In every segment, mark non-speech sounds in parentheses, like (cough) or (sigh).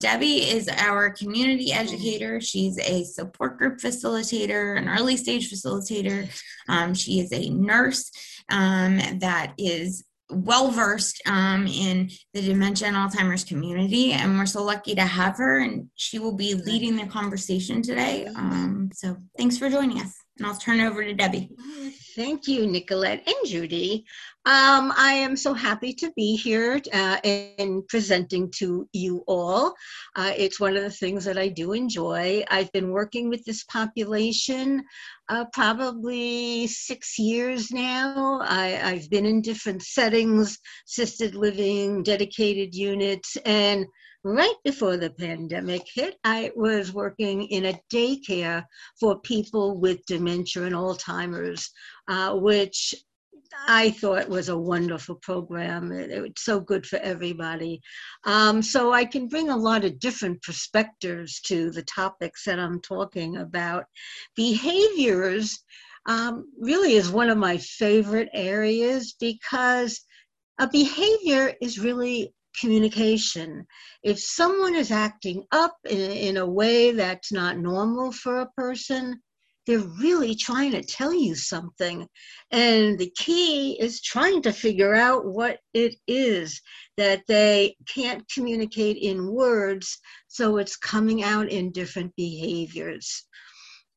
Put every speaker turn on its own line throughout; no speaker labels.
Debbie is our community educator. She's a support group facilitator, an early stage facilitator. Um, she is a nurse um, that is well versed um, in the dementia and Alzheimer's community, and we're so lucky to have her. And she will be leading the conversation today. Um, so thanks for joining us. And I'll turn it over to Debbie.
Thank you, Nicolette and Judy. Um, I am so happy to be here uh, and presenting to you all. Uh, it's one of the things that I do enjoy. I've been working with this population uh, probably six years now. I, have been in different settings, assisted living, dedicated units, and right before the pandemic hit, I was working in a daycare for people with dementia and Alzheimer's, uh, which I thought was a wonderful program. It, it's so good for everybody. Um, so I can bring a lot of different perspectives to the topics that I'm talking about. Behaviors um, really is one of my favorite areas because a behavior is really communication. If someone is acting up in, in a way that's not normal for a person, they're really trying to tell you something. And the key is trying to figure out what it is that they can't communicate in words, so it's coming out in different behaviors.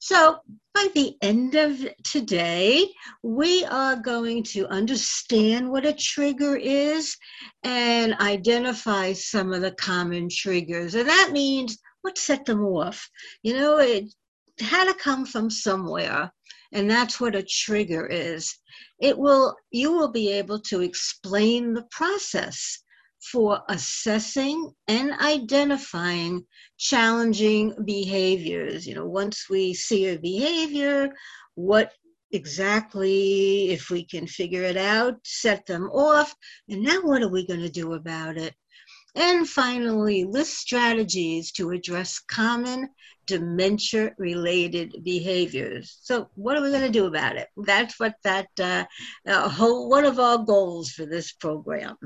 So, by the end of today, we are going to understand what a trigger is and identify some of the common triggers. And that means what set them off. You know, it had to come from somewhere, and that's what a trigger is. It will, you will be able to explain the process for assessing and identifying challenging behaviors. You know, once we see a behavior, what exactly, if we can figure it out, set them off, and now what are we going to do about it? And finally, list strategies to address common dementia related behaviors. So, what are we going to do about it? That's what that uh, uh, whole one of our goals for this program.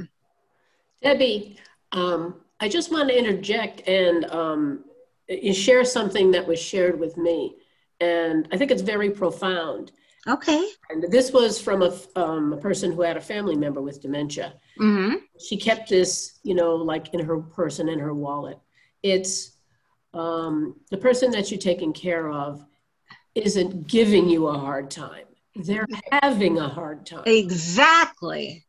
Debbie, um, I just want to interject and um, share something that was shared with me. And I think it's very profound.
Okay.
And this was from a, um, a person who had a family member with dementia. Mm-hmm. She kept this, you know, like in her person, in her wallet. It's um, the person that you're taking care of isn't giving you a hard time. They're having a hard time.
Exactly.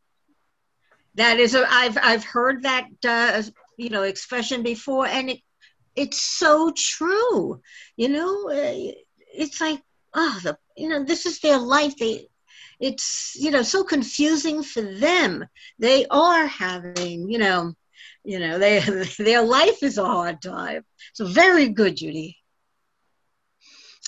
That is, a, I've I've heard that uh, you know expression before, and it it's so true. You know, uh, it's like oh, the you know this is their life. They it's you know so confusing for them. They are having you know you know they (laughs) their life is a hard time. So very good, Judy.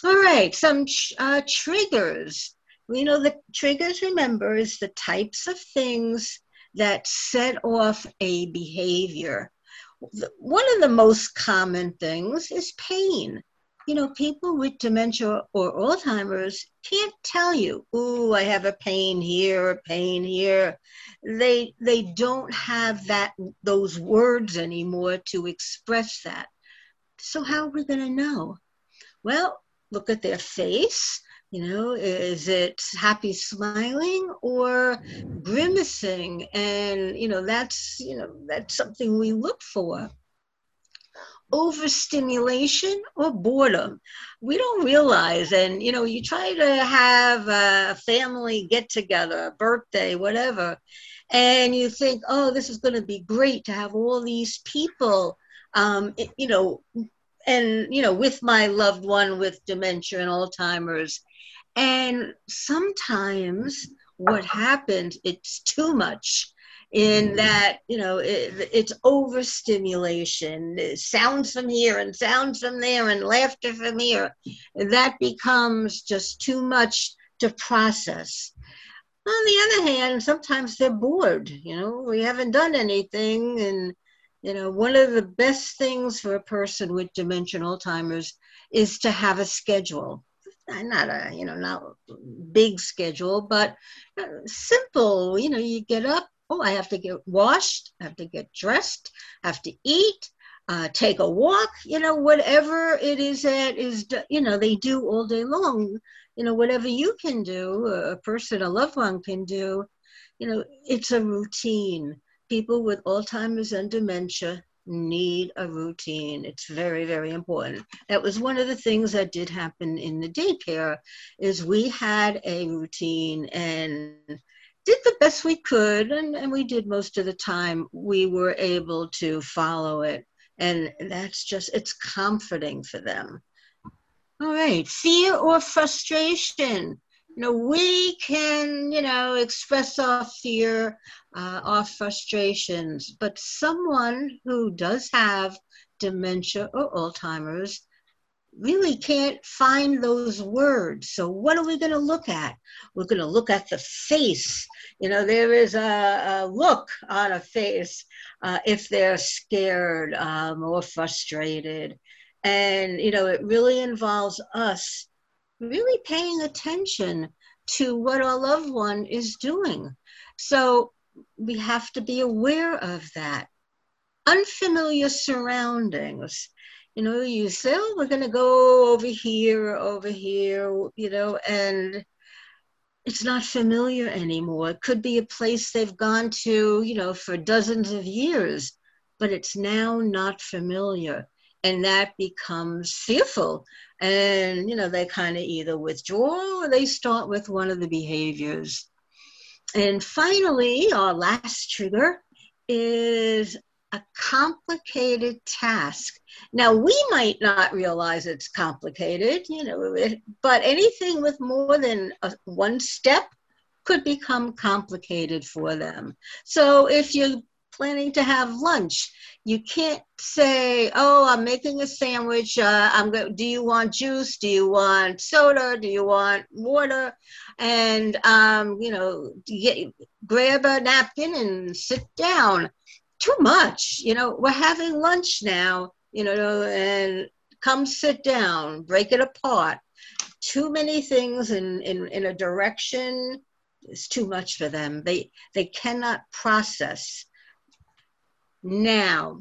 All right, some uh, triggers. You know, the triggers, remember, is the types of things that set off a behavior. One of the most common things is pain. You know, people with dementia or Alzheimer's can't tell you, "Ooh, I have a pain here, a pain here." They they don't have that those words anymore to express that. So how are we going to know? Well, look at their face you know, is it happy smiling or grimacing? And, you know, that's, you know, that's something we look for. Overstimulation or boredom. We don't realize, and, you know, you try to have a family get together, a birthday, whatever, and you think, oh, this is going to be great to have all these people, um, you know, and you know with my loved one with dementia and alzheimer's and sometimes what happens, it's too much in mm-hmm. that, you know, it, it's overstimulation, sounds from here and sounds from there and laughter from here. That becomes just too much to process. On the other hand, sometimes they're bored. You know, we haven't done anything. And, you know, one of the best things for a person with dementia Alzheimer's is to have a schedule. Not a you know not big schedule but uh, simple. You know you get up oh i have to get washed i have to get dressed i have to eat uh, take a walk, you know, whatever it is that is, you know, they do all day long, you know, whatever you can do, a person, a loved one can do, you know, it's a routine. People with Alzheimer's and dementia need a routine. It's very, very important. That was one of the things that did happen in the daycare is we had a routine and did the best we could and, and we did most of the time we were able to follow it and that's just it's comforting for them all right fear or frustration you know we can you know express our fear uh, our frustrations but someone who does have dementia or alzheimer's really can't find those words. So, what are we going to look at? We're going to look at the face. You know, there is a, a look on a face uh, if they're scared um, or frustrated. And, you know, it really involves us really paying attention to what our loved one is doing. So, we have to be aware of that. Unfamiliar surroundings you know, you say, oh, we're going to go over here, over here, you know, and it's not familiar anymore. It could be a place they've gone to, you know, for dozens of years, but it's now not familiar. And that becomes fearful. And, you know, they kind of either withdraw or they start with one of the behaviors. And finally, our last trigger is a complicated task. Now, we might not realize it's complicated, you know, but anything with more than a, one step could become complicated for them. So if you're planning to have lunch, you can't say, "Oh, I'm making a sandwich. Uh, I'm go- Do you want juice? Do you want soda? Do you want water?" And um, you know, get, grab a napkin and sit down too much. You know, we're having lunch now, you know, and come sit down, break it apart. Too many things in, in, in a direction is too much for them. They they cannot process. Now,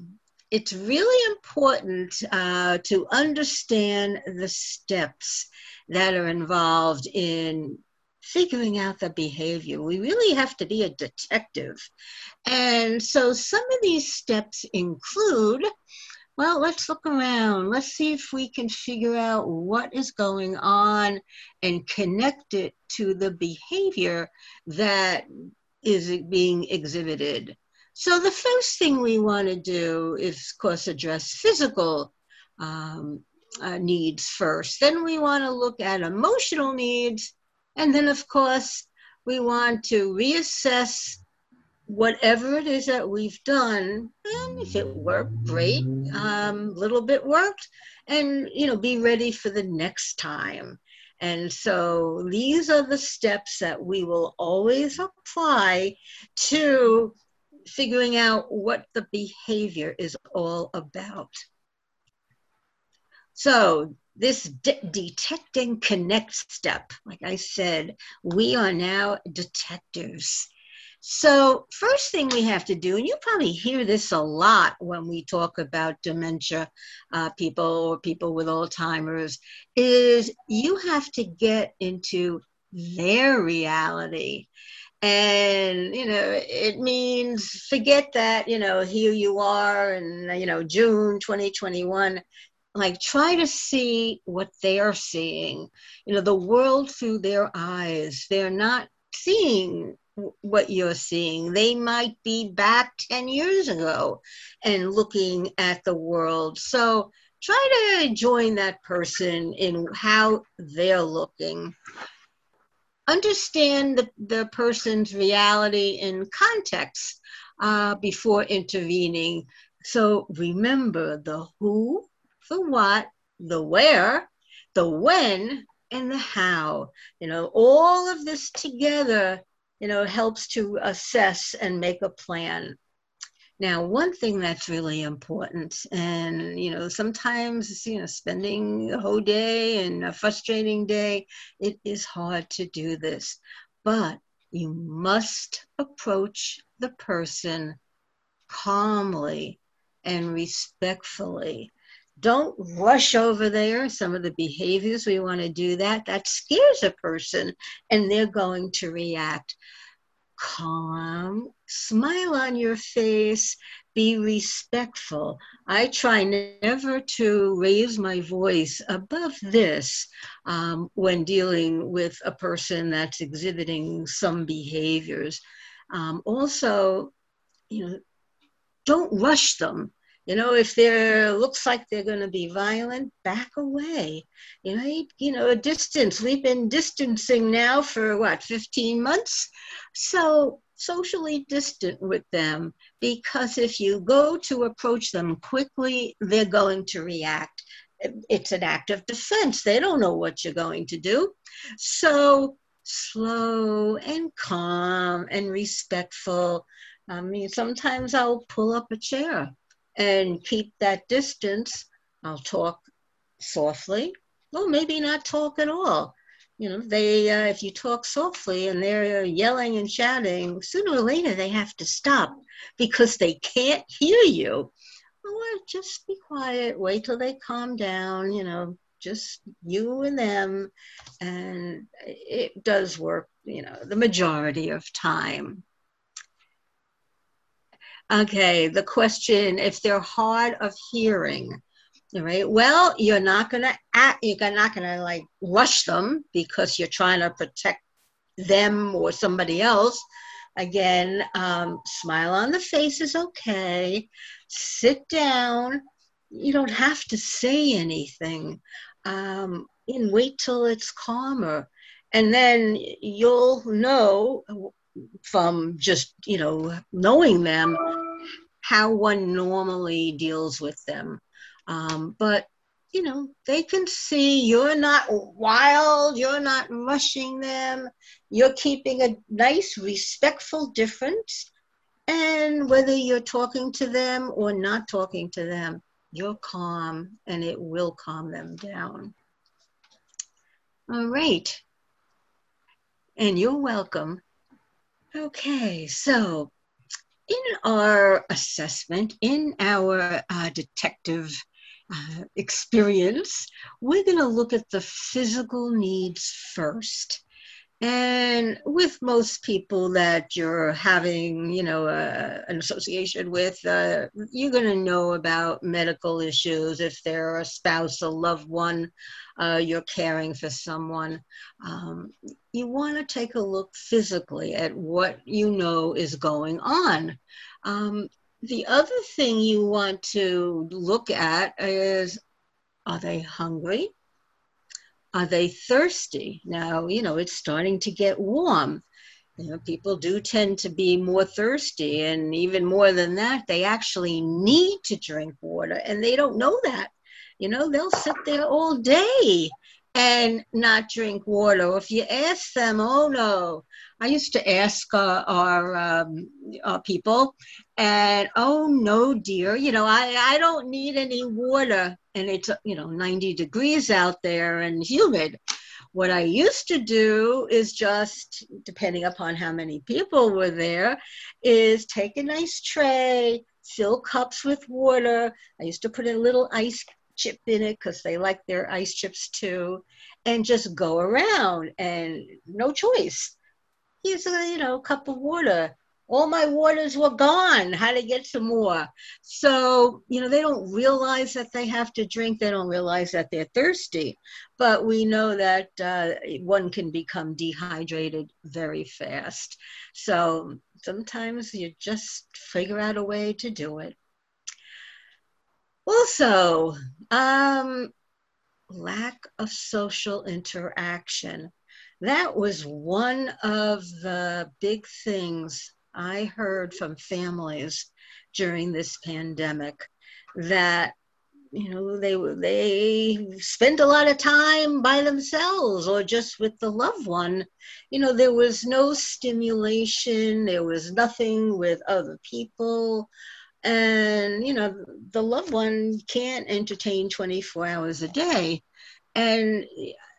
it's really important uh, to understand the steps that are involved in figuring out the behavior. We really have to be a detective. And so some of these steps include well, let's look around. Let's see if we can figure out what is going on and connect it to the behavior that is being exhibited. So, the first thing we want to do is, of course, address physical um, uh, needs first. Then we want to look at emotional needs and then, of course, we want to reassess whatever it is that we've done. And if it worked, great. Um, little bit worked. And, you know, be ready for the next time. And so these are the steps that we will always apply to figuring out what the behavior is all about. So this de- detect and connect step, like I said, we are now detectives. So, first thing we have to do, and you probably hear this a lot when we talk about dementia uh, people or people with Alzheimer's, is you have to get into their reality. And, you know, it means forget that, you know, here you are in, you know, June 2021 like try to see what they're seeing. You know the world through their eyes. They're not seeing what you're seeing. They might be back 10 years ago and looking at the world. So try to join that person in how they're looking understand the, the person's reality in context uh, before intervening so remember the who the what, the where, the when, and the how. You know, all of this together, you know, helps to assess and make a plan. Now, one thing that's really important, and you know, sometimes you know, spending a whole day and a frustrating day, it is hard to do this, but you must approach the person calmly and respectfully. Don't rush over there. Some of the behaviors we want to do that, that scares a person and they're going to react. Calm, smile on your face, be respectful. I try never to raise my voice above this um, when dealing with a person that's exhibiting some behaviors. Um, also, you know, don't rush them. You know, if there looks like they're going to be violent, back away. You know, you know, a distance. We've been distancing now for what, 15 months? So socially distant with them because if you go to approach them quickly, they're going to react. It's an act of defense. They don't know what you're going to do. So slow and calm and respectful. I mean, sometimes I'll pull up a chair and keep that distance. I'll talk softly, or maybe not talk at all. You know they uh, if you talk softly and they're yelling and shouting sooner or later they have to stop because they can't hear you. Or just be quiet. Wait till they calm down you know just you and them. And it does work you know the majority of time okay the question if they're hard of hearing right? Well you're not to act you're not to like rush them because you're trying to protect them or somebody else. Again um, smile on the face is okay. Sit down. You don't have to say anything. Um, and wait till it's calmer. And then you'll know from just you know knowing them how one normally deals with them um, but you know, they can see you're not wild, you're not rushing them, you're keeping a nice, respectful difference. And whether you're talking to them or not talking to them, you're calm and it will calm them down. All right. And you're welcome. Okay, so in our assessment, in our uh, detective uh, experience, we're going to look at the physical needs first. And with most people that you're having, you know, uh, an association with, uh, you're going to know about medical issues. If they're a spouse, a loved one, uh, you're caring for someone. Um, you want to take a look physically at what you know is going on. Um, the other thing you want to look at is are they hungry? Are they thirsty? Now, you know, it's starting to get warm. You know, people do tend to be more thirsty, and even more than that, they actually need to drink water, and they don't know that. You know, they'll sit there all day and not drink water. If you ask them, oh no, I used to ask uh, our, um, our people, and oh no, dear, you know, I, I don't need any water, and it's you know 90 degrees out there and humid. What I used to do is just, depending upon how many people were there, is take a nice tray, fill cups with water. I used to put a little ice chip in it because they like their ice chips too, and just go around and no choice. Here's a you know cup of water. All my waters were gone. How to get some more? So you know they don't realize that they have to drink. They don't realize that they're thirsty. But we know that uh, one can become dehydrated very fast. So sometimes you just figure out a way to do it. Also, um, lack of social interaction. That was one of the big things I heard from families during this pandemic that you know they they spent a lot of time by themselves or just with the loved one you know there was no stimulation there was nothing with other people and you know the loved one can't entertain 24 hours a day and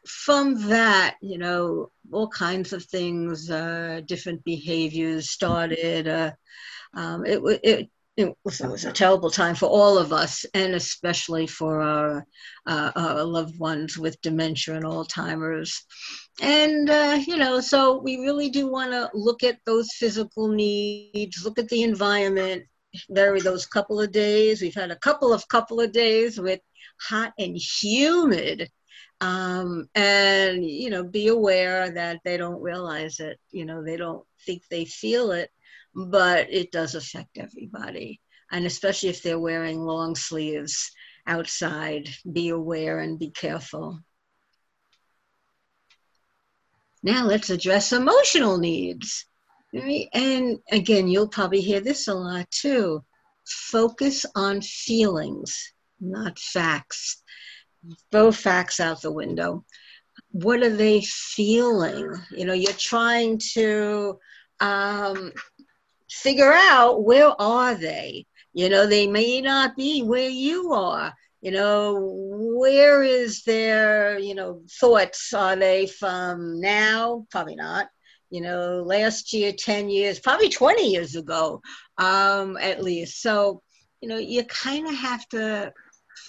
from that you know all kinds of things uh, different behaviors started uh, um, it, it it was, it was, a terrible time for all of us, and especially for our, uh, our loved ones with dementia and Alzheimer's. And, uh, you know, so we really do want to look at those physical needs, look at the environment, vary those couple of days. We've had a couple of couple of days with hot and humid. Um, and, you know, be aware that they don't realize it. You know, they don't think they feel it but it does affect everybody. And especially if they're wearing long sleeves outside, be aware and be careful. Now let's address emotional needs. Right? And again, you'll probably hear this a lot too. Focus on feelings, not facts. Throw facts out the window. What are they feeling? You know, you're trying to um, figure out where are they you know they may not be where you are you know where is their you know thoughts are they from now probably not you know last year 10 years probably 20 years ago um at least. So you know you kind of have to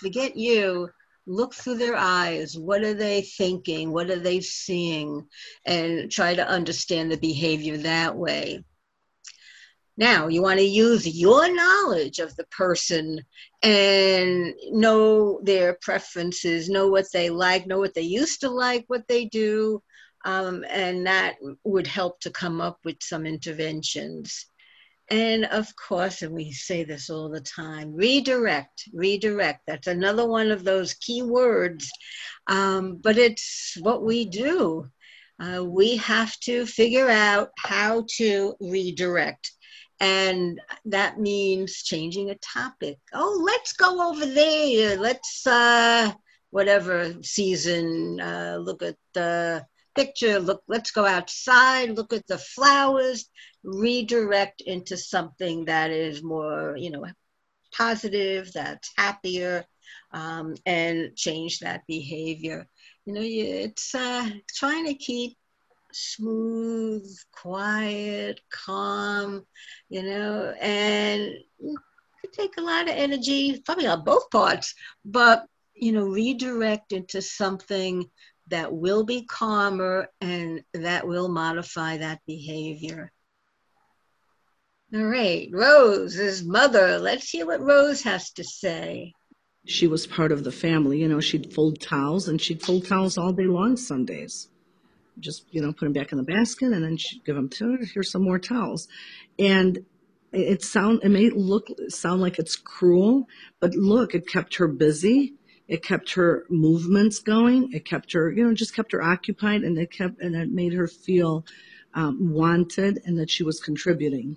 forget you look through their eyes. What are they thinking? What are they seeing? And try to understand the behavior that way. Now, you want to use your knowledge of the person and know their preferences, know what they like, know what they used to like, what they do, um, and that would help to come up with some interventions. And of course, and we say this all the time redirect, redirect. That's another one of those key words, um, but it's what we do. Uh, we have to figure out how to redirect and that means changing a topic oh let's go over there let's uh whatever season uh look at the picture look let's go outside look at the flowers redirect into something that is more you know positive that's happier um, and change that behavior. You know it's uh, trying to keep smooth, quiet, calm, you know, and it could take a lot of energy, probably on both parts, but, you know, redirect into something that will be calmer and that will modify that behavior. All right, Rose's mother. Let's hear what Rose has to say.
She was part of the family. You know, she'd fold towels and she'd fold towels all day long some days just you know put them back in the basket and then she'd give them to her here's some more towels and it sound it may look sound like it's cruel but look it kept her busy it kept her movements going it kept her you know just kept her occupied and it kept and it made her feel um, wanted and that she was contributing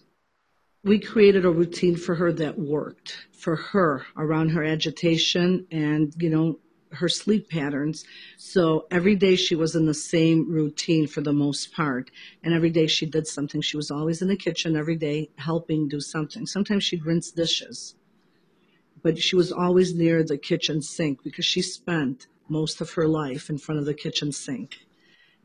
we created a routine for her that worked for her around her agitation and you know her sleep patterns. So every day she was in the same routine for the most part. And every day she did something. She was always in the kitchen every day helping do something. Sometimes she'd rinse dishes. But she was always near the kitchen sink because she spent most of her life in front of the kitchen sink.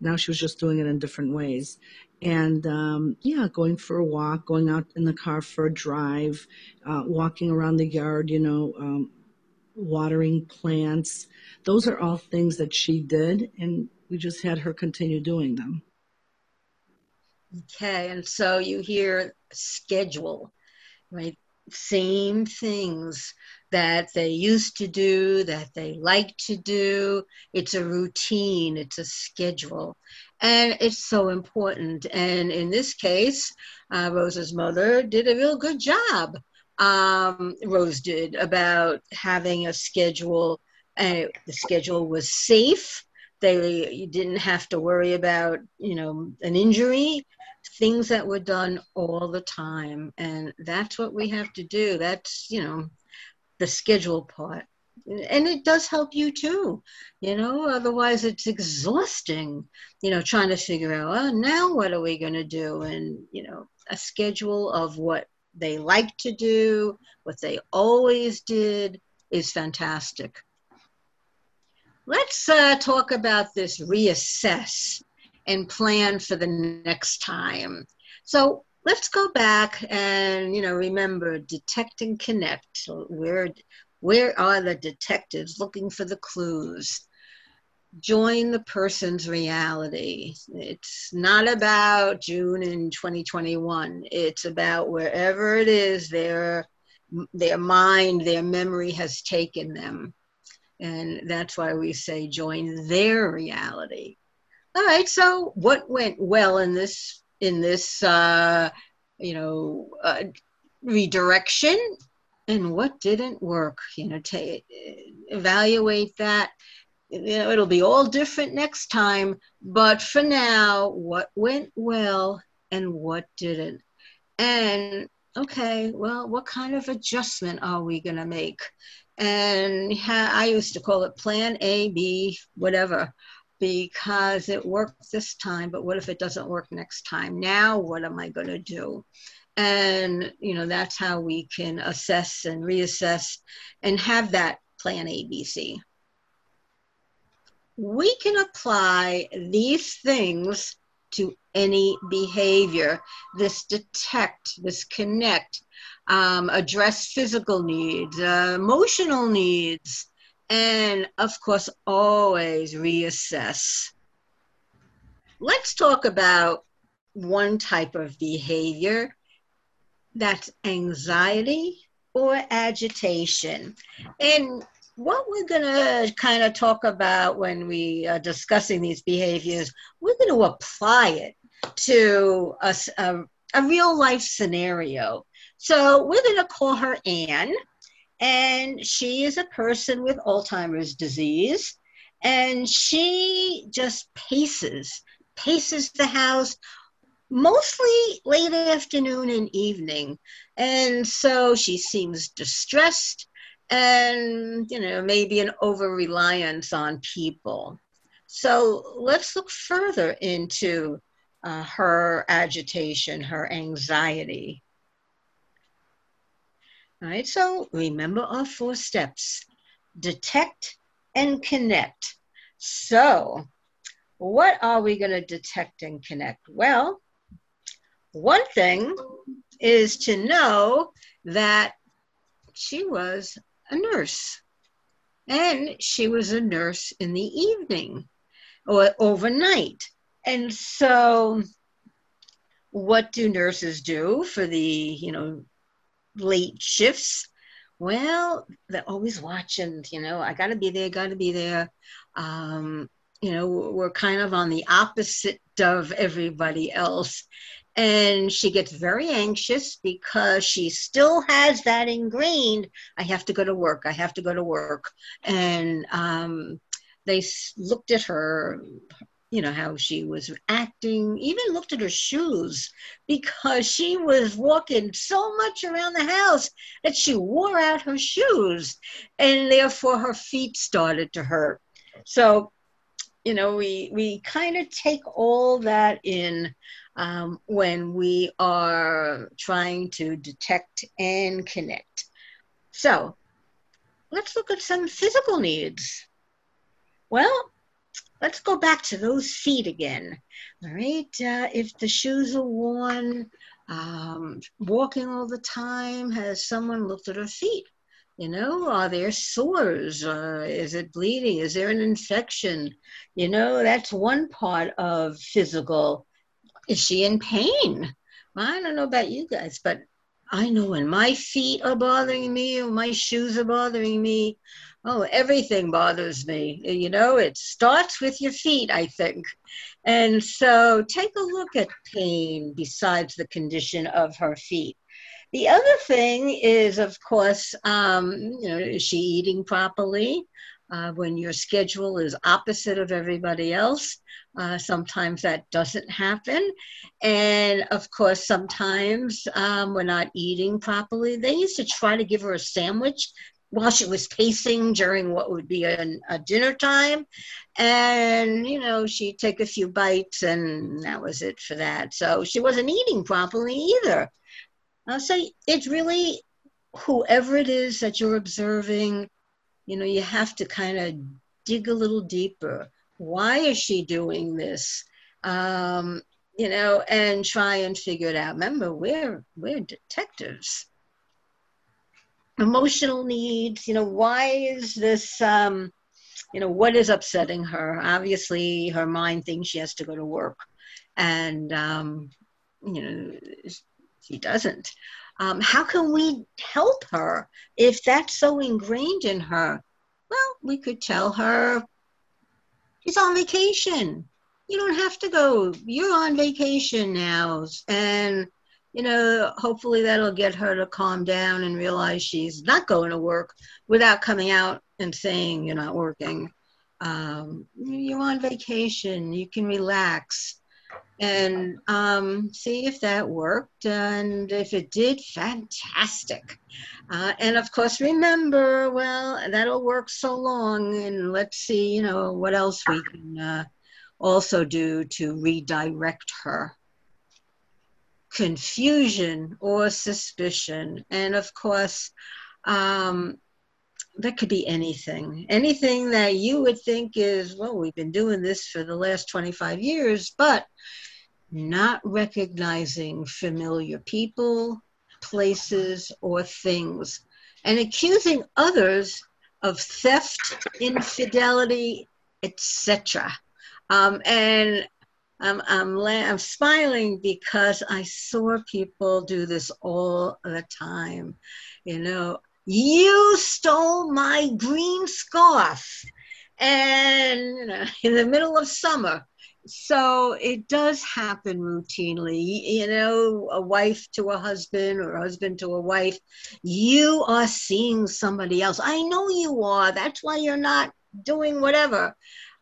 Now she was just doing it in different ways. And um, yeah, going for a walk, going out in the car for a drive, uh, walking around the yard, you know, um, watering plants. Those are all things that she did, and we just had her continue doing them.
Okay, and so you hear schedule, right? Same things that they used to do, that they like to do. It's a routine, it's a schedule. And it's so important. And in this case, uh, Rose's mother did a real good job um, Rose did about having a schedule. Uh, the schedule was safe. They you didn't have to worry about you know an injury. Things that were done all the time, and that's what we have to do. That's you know the schedule part and it does help you too you know otherwise it's exhausting you know trying to figure out oh, now what are we going to do and you know a schedule of what they like to do, what they always did is fantastic. Let's uh, talk about this reassess and plan for the next time. So, let's go back and you know remember detect and connect. Where where are the detectives looking for the clues? Join the person's reality. It's not about June in 2021. It's about wherever it is their their mind, their memory has taken them. And that's why we say join their reality. All right, so what went well in this in this uh, you know uh, redirection? And what didn't work? You know to evaluate that. You know it'll be all different next time but for now what went well and what didn't? And okay well what kind of adjustment are we going to make? And ha- i used to call it plan a b whatever because it worked this time, but what if it doesn't work next time? Now, what am I going to do? And, you know, that's how we can assess and reassess and have that plan ABC. We can apply these things to any behavior. This detect, this connect, um, address physical needs, uh, emotional needs, and of course, always reassess. Let's talk about one type of behavior that's anxiety or agitation. And what we're going to kind of talk about when we are discussing these behaviors, we're going to apply it to a, a, a real life scenario. So we're going to call her Anne and she is a person with Alzheimer's disease. And she just paces, paces the house mostly late afternoon and evening. And so she seems distressed and, you know, maybe an over reliance on people. So let's look further into uh, her agitation, her anxiety. All right, so remember our four steps detect and connect. So, what are we going to detect and connect? Well, one thing is to know that she was a nurse and she was a nurse in the evening or overnight. And so, what do nurses do for the, you know, late shifts. Well, they're always watching, you know, I got to be there, got to be there. Um, you know, we're kind of on the opposite of everybody else. And she gets very anxious because she still has that ingrained I have to go to work, I have to go to work. And um, they looked at her, you know, how she was acting, even looked at her shoes because she was walking so much around the house that she wore out her shoes and therefore her feet started to hurt. So, you know, we, we kind of take all that in um, when we are trying to detect and connect. So, let's look at some physical needs. Well, let's go back to those feet again. All right, uh, if the shoes are worn, um, walking all the time, has someone looked at her feet? You know, are there sores? Uh, is it bleeding? Is there an infection? You know, that's one part of physical. Is she in pain? I don't know about you guys, but I know when my feet are bothering me or my shoes are bothering me, oh, everything bothers me. You know, it starts with your feet, I think. And so take a look at pain besides the condition of her feet. The other thing is, of course, um, you know, is she eating properly? Uh, when your schedule is opposite of everybody else, uh, sometimes that doesn't happen. And of course, sometimes um, we're not eating properly. They used to try to give her a sandwich while she was pacing during what would be a, a dinner time. And, you know, she'd take a few bites and that was it for that. So she wasn't eating properly either. I'll say it's really whoever it is that you're observing, you know, you have to kind of dig a little deeper. Why is she doing this? Um, you know, and try and figure it out. Remember, we're we're detectives. Emotional needs, you know, why is this um, you know, what is upsetting her? Obviously her mind thinks she has to go to work. And um, you know, she doesn't. Um, how can we help her if that's so ingrained in her? Well, we could tell her she's on vacation. You don't have to go. You're on vacation now. And, you know, hopefully that'll get her to calm down and realize she's not going to work without coming out and saying you're not working. Um, you're on vacation. You can relax and um, see if that worked. And if it did, fantastic. Uh, and of course, remember, well, that'll work so long. And let's see, you know, what else we can uh, also do to redirect her. Confusion or suspicion. And of course, um, that could be anything. Anything that you would think is, well, we've been doing this for the last 25 years, but not recognizing familiar people, places, or things, and accusing others of theft, infidelity, etc. Um, and I'm, I'm, I'm smiling because I saw people do this all the time. You know, you stole my green scarf. And you know, (laughs) in the middle of summer, so it does happen routinely. You know a wife to a husband or a husband to a wife you are seeing somebody else. I know you are. That's why you're not doing whatever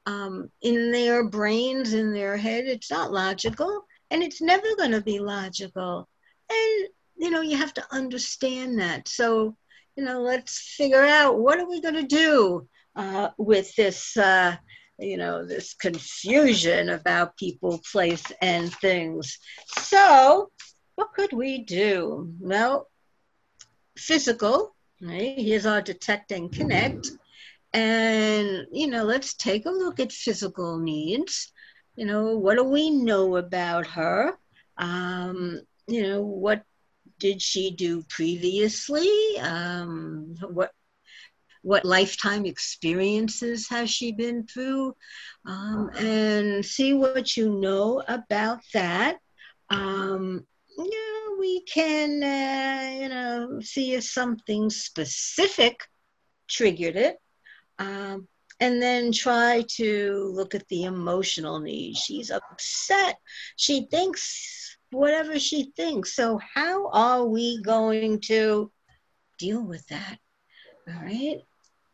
um, in their brains in their head it's not logical and it's never going to be logical and you know you have to understand that so you know let's figure out what are we going to do uh, with this uh, you know, this confusion about people, place, and things. So, what could we do? Well, physical, right? Here's our detect and connect. And, you know, let's take a look at physical needs. You know, what do we know about her? Um, you know, what did she do previously? Um, what what lifetime experiences has she been through um, and see what you know about that um, you know, we can uh, you know see if something specific triggered it um, and then try to look at the emotional needs. She's upset. She thinks whatever she thinks. So how are we going to deal with that? All right.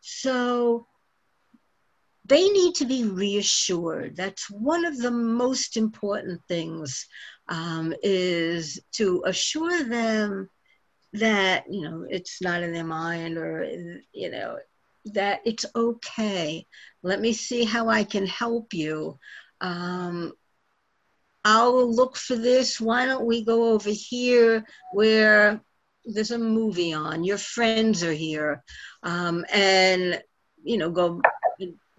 So they need to be reassured. That's one of the most important things um, is to assure them that, you know, it's not in their mind or, you know, that it's okay. Let me see how I can help you. Um, I'll look for this. Why don't we go over here where there's a movie on, your friends are here, um, and you know, go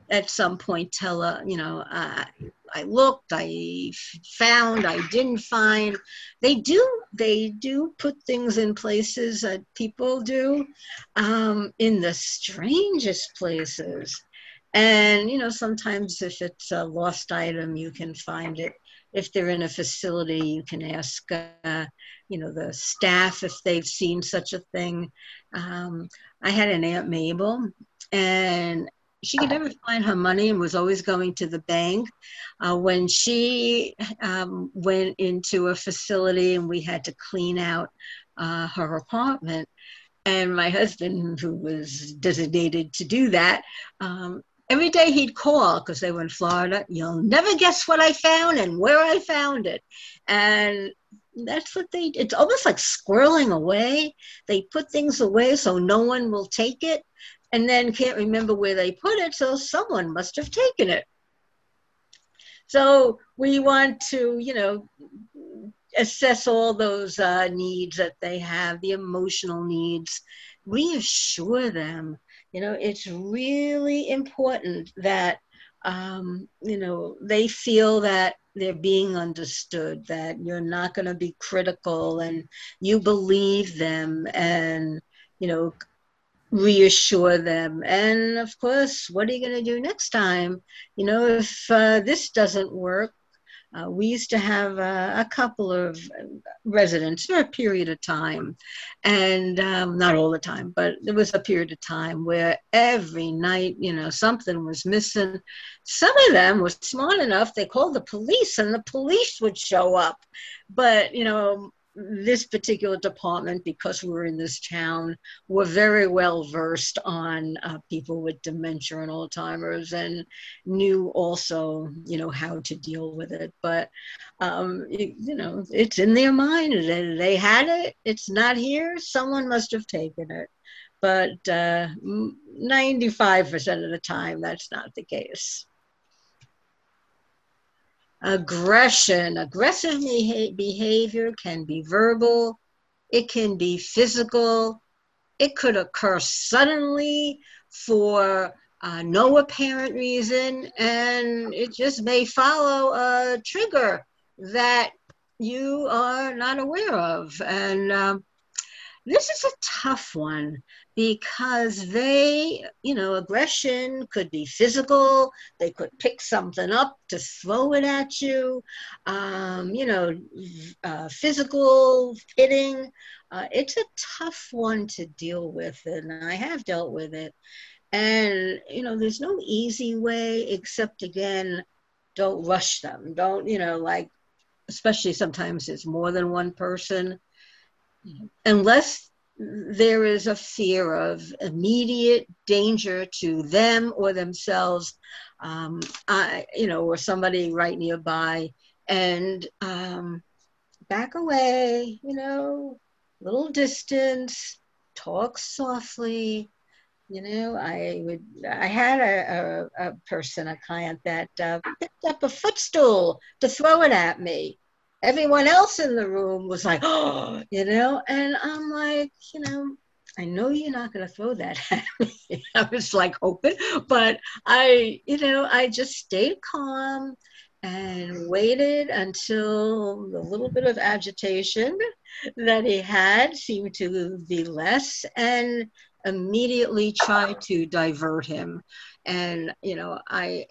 at some point tell a, you know, uh, I looked, I found, I didn't find. They do, they do put things in places that people do, um, in the strangest places. And you know, sometimes if it's a lost item, you can find it if they're in a facility, you can ask, uh, you know, the staff if they've seen such a thing. Um, I had an Aunt Mabel, and she could never find her money and was always going to the bank. Uh, when she um, went into a facility and we had to clean out uh, her apartment, and my husband, who was designated to do that, um, every day he'd call because they were in Florida. You'll never guess what I found and where I found it. And that's what they it's almost like squirreling away. They put things away so no one will take it and then can't remember where they put it, so someone must have taken it. So we want to, you know, assess all those uh, needs that they have, the emotional needs, reassure them you know, it's really important that um, you know, they feel that they're being understood, that you're not going to be critical and you believe them and, you know, reassure them. And of course, what are you going to do next time? You know, if uh, this doesn't work, uh, we used to have uh, a couple of residents for a period of time, and um, not all the time, but there was a period of time where every night, you know, something was missing. Some of them were smart enough, they called the police, and the police would show up. But, you know, this particular department, because we're in this town, were very well versed on uh, people with dementia and Alzheimer's, and knew also, you know, how to deal with it. But, um, it, you know, it's in their mind. They, they had it. It's not here. Someone must have taken it. But uh, 95% of the time, that's not the case aggression. Aggressive behavior can be verbal, it can be physical, it could occur suddenly for uh, no apparent reason, and it just may follow a trigger that you are not aware of. And um, this is a tough one because they, you know, aggression could be physical. They could pick something up to throw it at you. Um, you know, uh, physical hitting. Uh, it's a tough one to deal with, and I have dealt with it. And you know, there's no easy way except again, don't rush them. Don't you know, like, especially sometimes it's more than one person. Unless there is a fear of immediate danger to them or themselves, um, I, you know, or somebody right nearby, and um, back away, you know, little distance, talk softly. You know, I would. I had a, a, a person, a client that uh, picked up a footstool to throw it at me, everyone else in the room was like, oh, (gasps) you know, and I'm like, you know, I know you're not going to throw that (laughs) at me. I was like hoping, but I, you know, I just stayed calm and waited until the little bit of agitation that he had seemed to be less and immediately tried to divert him. And, you know, I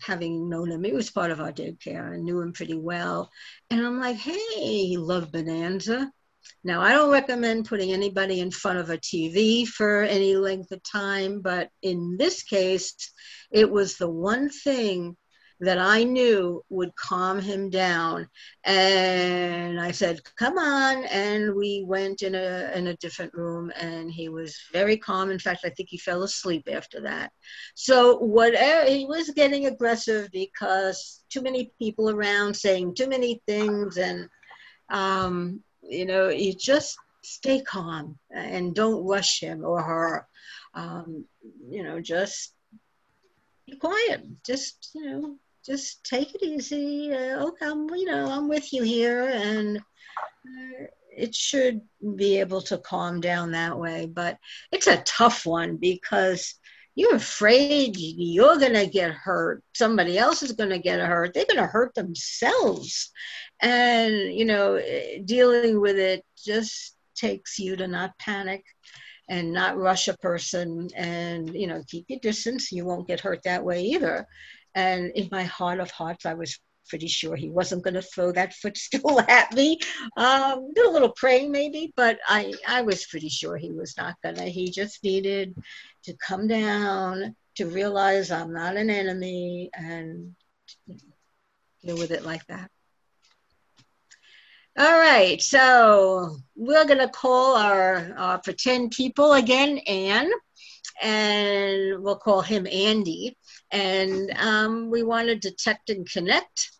having known him, he was part of our daycare and knew him pretty well. And I'm like, hey, he loved Bonanza. Now, I don't recommend putting anybody in front of a TV for any length of time, but in this case, it was the one thing that I knew would calm him down. And I said, "Come on!" And we went in a in a different room, and he was very calm. In fact, I think he fell asleep after that. So whatever he was getting aggressive because too many people around saying too many things, and um, you know, you just stay calm and don't rush him or her. Um, you know, just be quiet. Just you know, just take it easy. Uh, okay, I'm, you know, I'm with you here, and uh, it should be able to calm down that way. But it's a tough one because you're afraid you're going to get hurt. Somebody else is going to get hurt. They're going to hurt themselves. And, you know, dealing with it just takes you to not panic and not rush a person and, you know, keep your distance. You won't get hurt that way either. And in my heart of hearts, I was pretty sure he wasn't going to throw that (laughs) footstool at me. Um, did a little praying maybe, but I, I was pretty sure he was not going to. He just needed to come down, to realize I'm not an enemy, and deal with it like that. All right, so we're going to call our, our pretend people again, Anne, and we'll call him Andy. And um, we want to detect and connect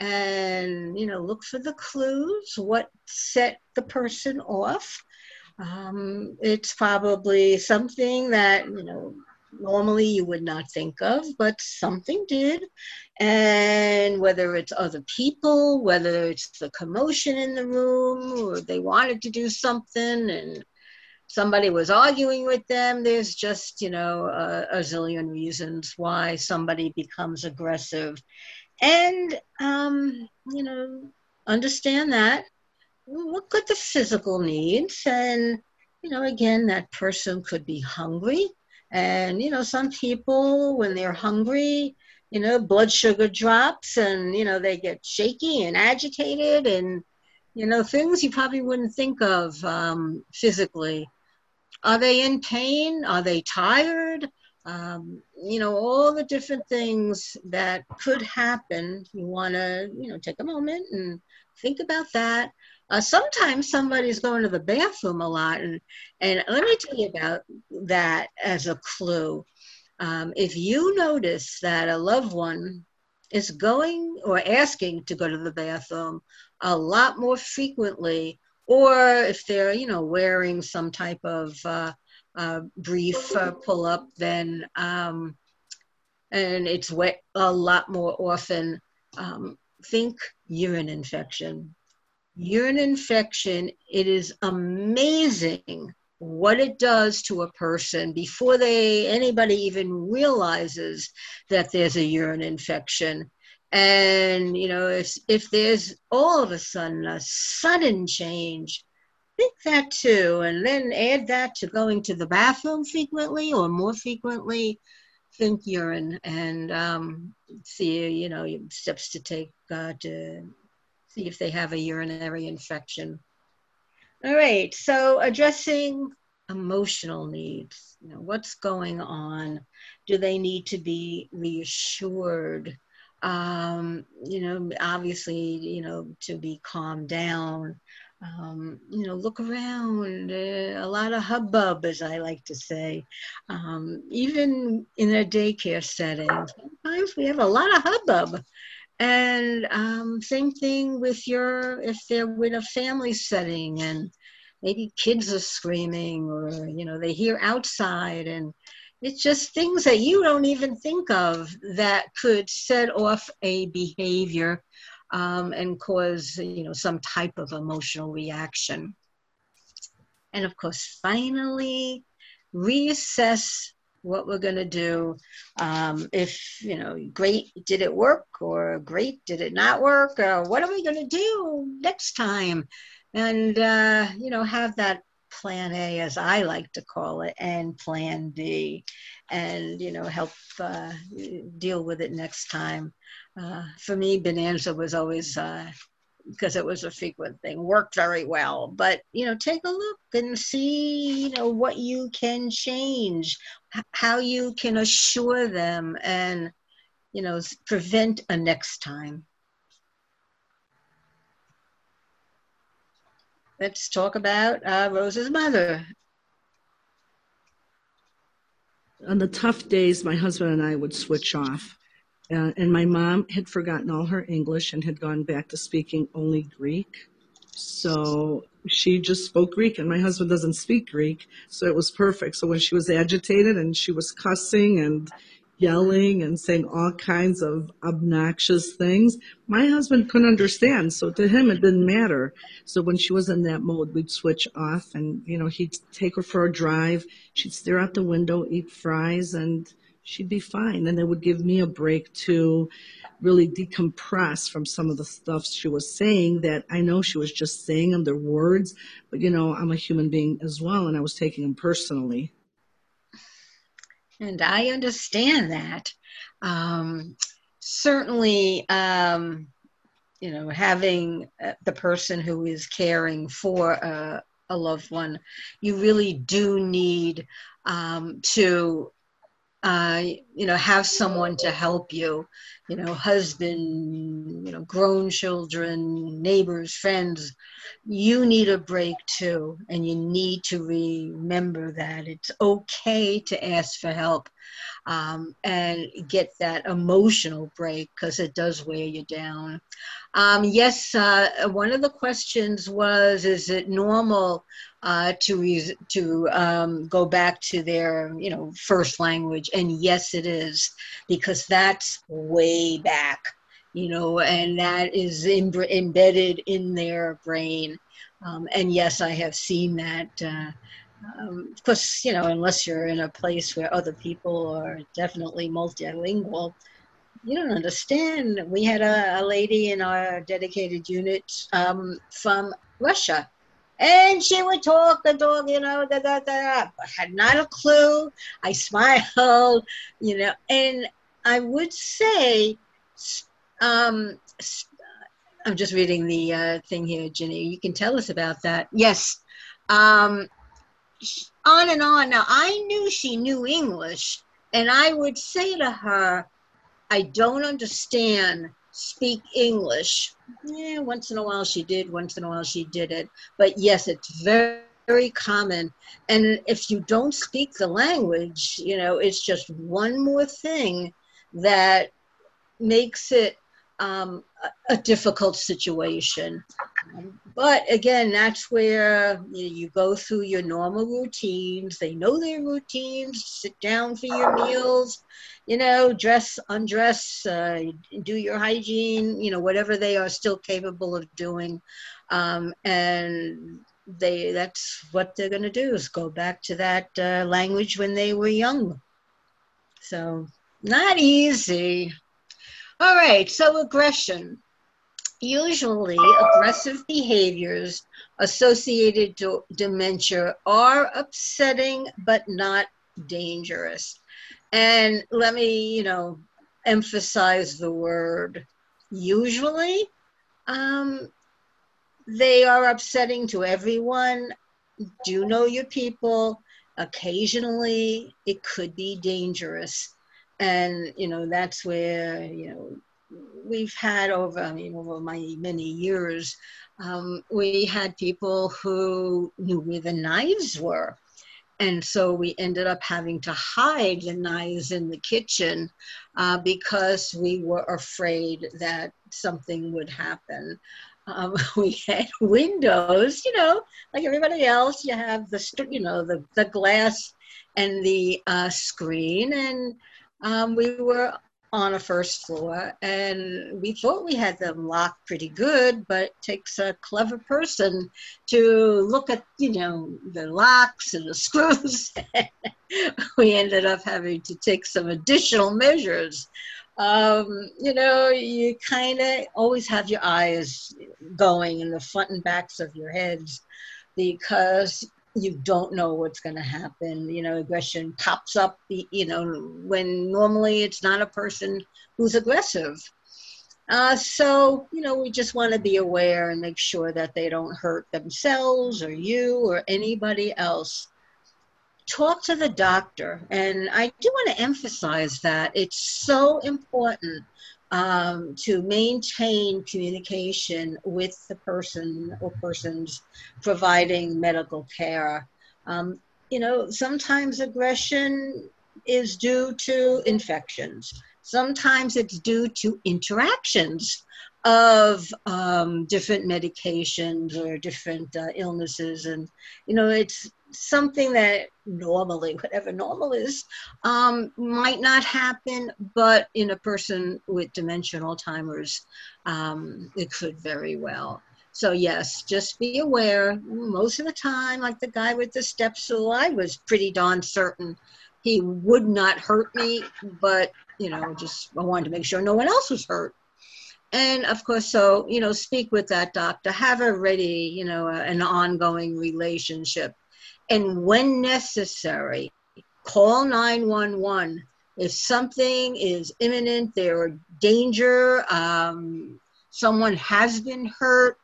and you know look for the clues what set the person off. Um, it's probably something that you know normally you would not think of but something did. And whether it's other people whether it's the commotion in the room or they wanted to do something and somebody was arguing with them, there's just, you know, a, a zillion reasons why somebody becomes aggressive. And, um, you know, understand that. Look at the physical needs. And, you know, again, that person could be hungry. And, you know, some people, when they're hungry, you know, blood sugar drops and, you know, they get shaky and agitated and, you know, things you probably wouldn't think of um, physically. Are they in pain? Are they tired? Um, you know, all the different things that could happen. You want to, you know, take a moment and think about that. Uh, sometimes somebody's going to the bathroom a lot, and and let me tell you about that as a clue. Um, if you notice that a loved one is going or asking to go to the bathroom a lot more frequently, or if they're, you know, wearing some type of uh, uh, brief uh, pull up, then um, and it's wet a lot more often. Um, think urine infection. Urine infection, it is amazing what it does to a person before they anybody even realizes that there's a urine infection and you know if if there's all of a sudden a sudden change think that too and then add that to going to the bathroom frequently or more frequently think urine and um, see you know steps to take uh, to see if they have a urinary infection. All right so addressing emotional needs. You know what's going on? Do they need to be reassured um, you know, obviously, you know, to be calmed down. Um, you know, look around, uh, a lot of hubbub, as I like to say. Um, even in a daycare setting, sometimes we have a lot of hubbub. And um, same thing with your, if they're with a family setting and maybe kids are screaming or, you know, they hear outside and it's just things that you don't even think of that could set off a behavior um, and cause, you know, some type of emotional reaction. And of course, finally, reassess what we're going to do. Um, if, you know, great, did it work? Or great, did it not work? Or what are we going to do next time? And, uh, you know, have that plan A, as I like to call it, and plan B, and you know help uh, deal with it next time. Uh, for me, Bonanza was always because uh, it was a frequent thing, worked very well. But you know, take a look and see you know what you can change, how you can assure them, and you know prevent a next time. Let's talk about uh, Rose's mother.
On the tough days, my husband and I would switch off. Uh, and my mom had forgotten all her English and had gone back to speaking only Greek. So she just spoke Greek, and my husband doesn't speak Greek, so it was perfect. So when she was agitated and she was cussing and yelling and saying all kinds of obnoxious things. My husband couldn't understand, so to him it didn't matter. So when she was in that mode, we'd switch off and, you know, he'd take her for a drive. She'd stare out the window, eat fries, and she'd be fine. And it would give me a break to really decompress from some of the stuff she was saying that I know she was just saying their words, but you know, I'm a human being as well, and I was taking them personally.
And I understand that. Um, certainly, um, you know, having uh, the person who is caring for a, a loved one, you really do need um, to, uh, you know, have someone to help you, you know, husband, you know, grown children, neighbors, friends. You need a break too, and you need to remember that it's okay to ask for help um, and get that emotional break because it does wear you down. Um, yes, uh, one of the questions was Is it normal uh, to, to um, go back to their you know, first language? And yes, it is because that's way back. You know, and that is Im- embedded in their brain. Um, and yes, I have seen that uh, um, of course, you know, unless you're in a place where other people are definitely multilingual, you don't understand. We had a, a lady in our dedicated unit um, from Russia, and she would talk the dog, you know, da da da. I had not a clue. I smiled, you know, and I would say, um, I'm just reading the uh, thing here, Ginny. You can tell us about that. Yes. Um, on and on. Now, I knew she knew English, and I would say to her, I don't understand, speak English. Yeah, once in a while she did, once in a while she did it. But yes, it's very, very common. And if you don't speak the language, you know, it's just one more thing that makes it um, a, a, difficult situation. But again, that's where you, know, you, go through your normal routines. They know their routines. Sit down for your meals, you know, dress, undress, uh, do your hygiene, you know, whatever they are still capable of doing. Um, and they that's what they're going to do is go back to that uh, language when they were young. So not easy. All right, so aggression. Usually, aggressive behaviors associated to dementia are upsetting but not dangerous. And let me, you know, emphasize the word usually. Um, they are upsetting to everyone. Do know your people. Occasionally, it could be dangerous and you know that's where you know we've had over I mean over my many years um, we had people who knew where the knives were. And so we ended up having to hide the knives in the kitchen uh, because we were afraid that something would happen. Um, (laughs) we had windows you know like everybody else you have the you know the, the glass and the uh, screen. And um, we were on a first floor and we thought we had them locked pretty good but it takes a clever person to look at you know the locks and the (laughs) screws. (laughs) We ended up having to take some additional measures. Um, you know you kind of always have your eyes going in the front and backs of your heads because you don't know what's going to happen. You know, aggression pops up, you know, when normally it's not a person who's aggressive. Uh, so, you know, we just want to be aware and make sure that they don't hurt themselves or you or anybody else. Talk to the doctor. And I do want to emphasize that it's so important um, to maintain communication with the person or persons providing medical care. Um, you know, sometimes aggression is due to infections. Sometimes it's due to interactions of um, different medications or different uh, illnesses. And, you know, it's something that normally, whatever normal is, um, might not happen, but in a person with dementia and Alzheimer's, um, it could very well. So yes, just be aware. Most of the time, like the guy with the step stool, I was pretty darn certain he would not hurt me, but you know, just I wanted to make sure no one else was hurt. And of course, so you know, speak with that doctor. Have a ready, you know, an ongoing relationship and when necessary, call 911. If something is imminent, there are danger, um, someone has been hurt,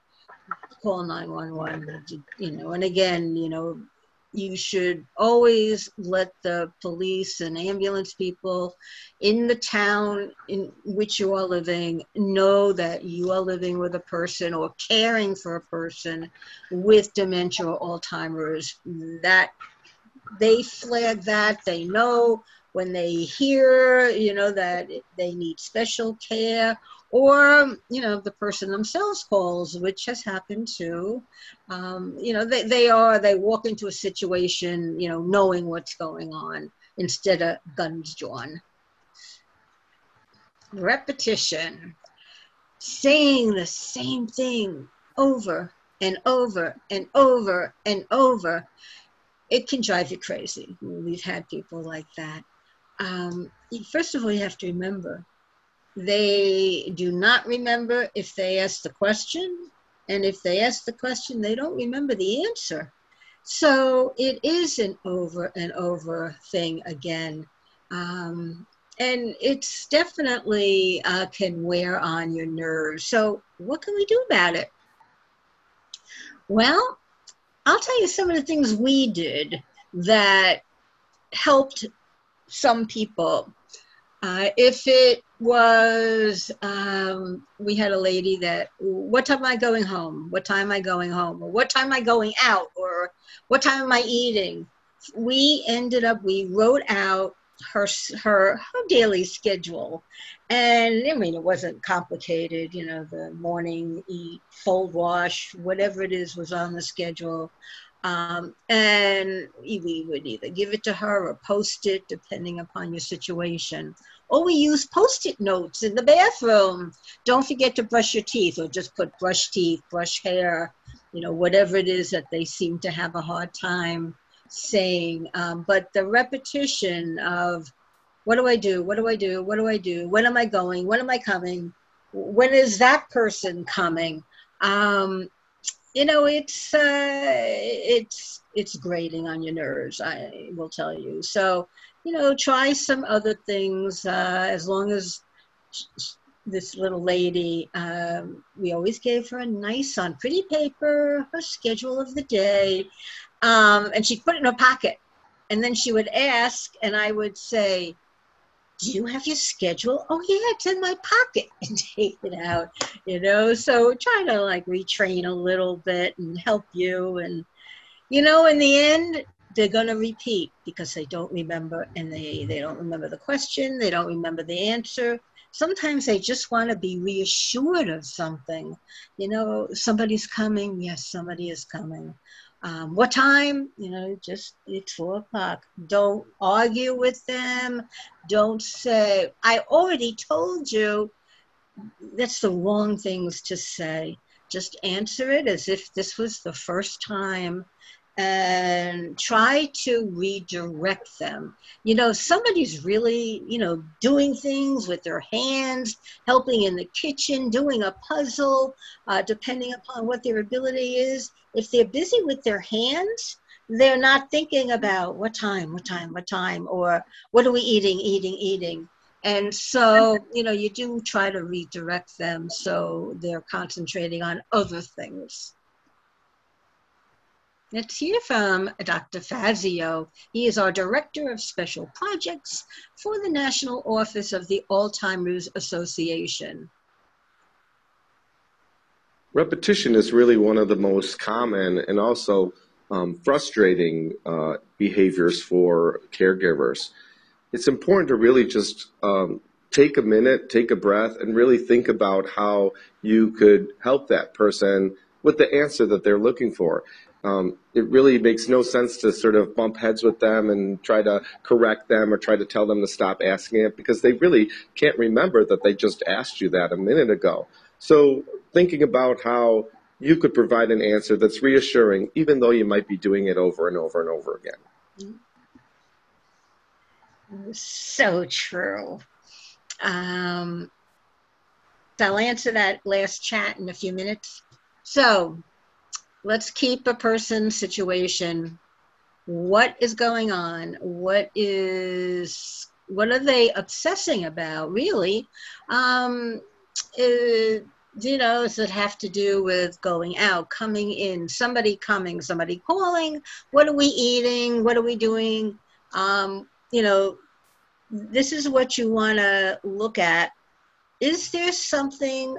call 911. You know, and again, you know, you should always let the police and ambulance people in the town in which you are living know that you are living with a person or caring for a person with dementia or Alzheimer's. That they flag that, they know when they hear, you know, that they need special care or you know the person themselves calls which has happened too um, you know they, they are they walk into a situation you know knowing what's going on instead of guns drawn repetition saying the same thing over and over and over and over it can drive you crazy. We've had people like that. Um, first of all, you have to remember they do not remember if they ask the question, and if they ask the question, they don't remember the answer. So it is an over and over thing again. Um, and it's definitely uh, can wear on your nerves. So, what can we do about it? Well, I'll tell you some of the things we did that helped some people. Uh, if it was, um, we had a lady that, what time am I going home? What time am I going home? Or what time am I going out? Or what time am I eating? We ended up, we wrote out her her her daily schedule and i mean it wasn't complicated you know the morning eat fold wash whatever it is was on the schedule um, and we would either give it to her or post it depending upon your situation or we use post-it notes in the bathroom don't forget to brush your teeth or just put brush teeth brush hair you know whatever it is that they seem to have a hard time saying, um, but the repetition of what do I do? What do I do? What do I do? When am I going? When am I coming? When is that person coming? Um, you know, it's uh, it's it's grating on your nerves. I will tell you. So, you know, try some other things. Uh, as long as this little lady, um, we always gave her a nice on pretty paper her schedule of the day um, and she'd put it in her pocket. And then she would ask, and I would say, do you have your schedule? Oh yeah, it's in my pocket (laughs) and take it out, you know. So try to like retrain a little bit and help you. And you know, in the end, they're gonna repeat because they don't remember and they, they don't remember the question, they don't remember the answer. Sometimes they just want to be reassured of something. You know, somebody's coming, yes, somebody is coming. Um, what time? You know, just it's four o'clock. Don't argue with them. Don't say, I already told you. That's the wrong things to say. Just answer it as if this was the first time and try to redirect them. You know, somebody's really, you know, doing things with their hands, helping in the kitchen, doing a puzzle, uh, depending upon what their ability is. If they're busy with their hands, they're not thinking about what time, what time, what time, or what are we eating, eating, eating. And so, you know, you do try to redirect them so they're concentrating on other things. Let's hear from Dr. Fazio. He is our Director of Special Projects for the National Office of the Alzheimer's Association.
Repetition is really one of the most common and also um, frustrating uh, behaviors for caregivers. It's important to really just um, take a minute, take a breath, and really think about how you could help that person with the answer that they're looking for. Um, it really makes no sense to sort of bump heads with them and try to correct them or try to tell them to stop asking it because they really can't remember that they just asked you that a minute ago. So thinking about how you could provide an answer that's reassuring, even though you might be doing it over and over and over again.
So true. Um, so I'll answer that last chat in a few minutes. So let's keep a person's situation. What is going on? What is what are they obsessing about really? Um, uh, you know does it have to do with going out coming in somebody coming somebody calling? What are we eating? What are we doing? Um, you know this is what you want to look at. Is there something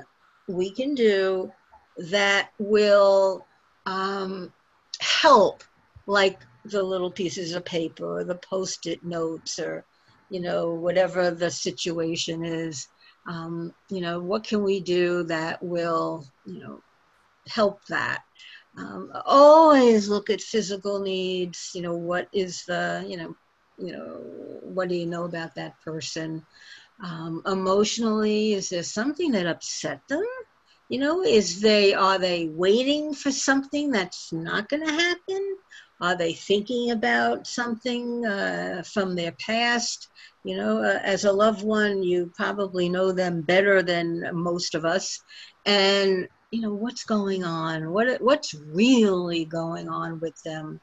we can do that will um, help, like the little pieces of paper or the post-it notes or, you know, whatever the situation is. Um, you know, what can we do that will, you know, help that? Um, always look at physical needs. You know, what is the, you know, you know, what do you know about that person? Um, emotionally, is there something that upset them? You know is they are they waiting for something that's not going to happen Are they thinking about something uh, from their past? You know, uh, as a loved one, you probably know them better than most of us. And, you know, what's going on? What, what's really going on with them?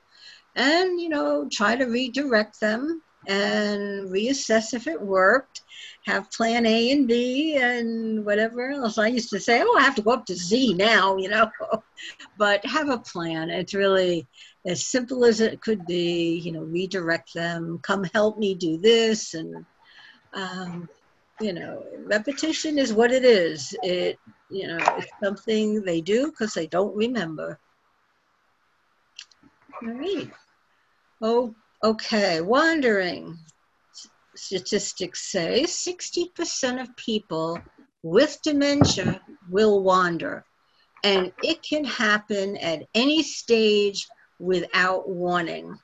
And, you know, try to redirect them and reassess if it worked have plan A and B and whatever else. I used to say, oh, I have to go up to Z now, you know, (laughs) but have a plan. It's really as simple as it could be, you know, redirect them, come help me do this. And, um, you know, repetition is what it is. It, you know, it's something they do because they don't remember. All right. Oh, okay. Wandering statistics say 60% of people with dementia will wander. And it can happen at any stage without warning.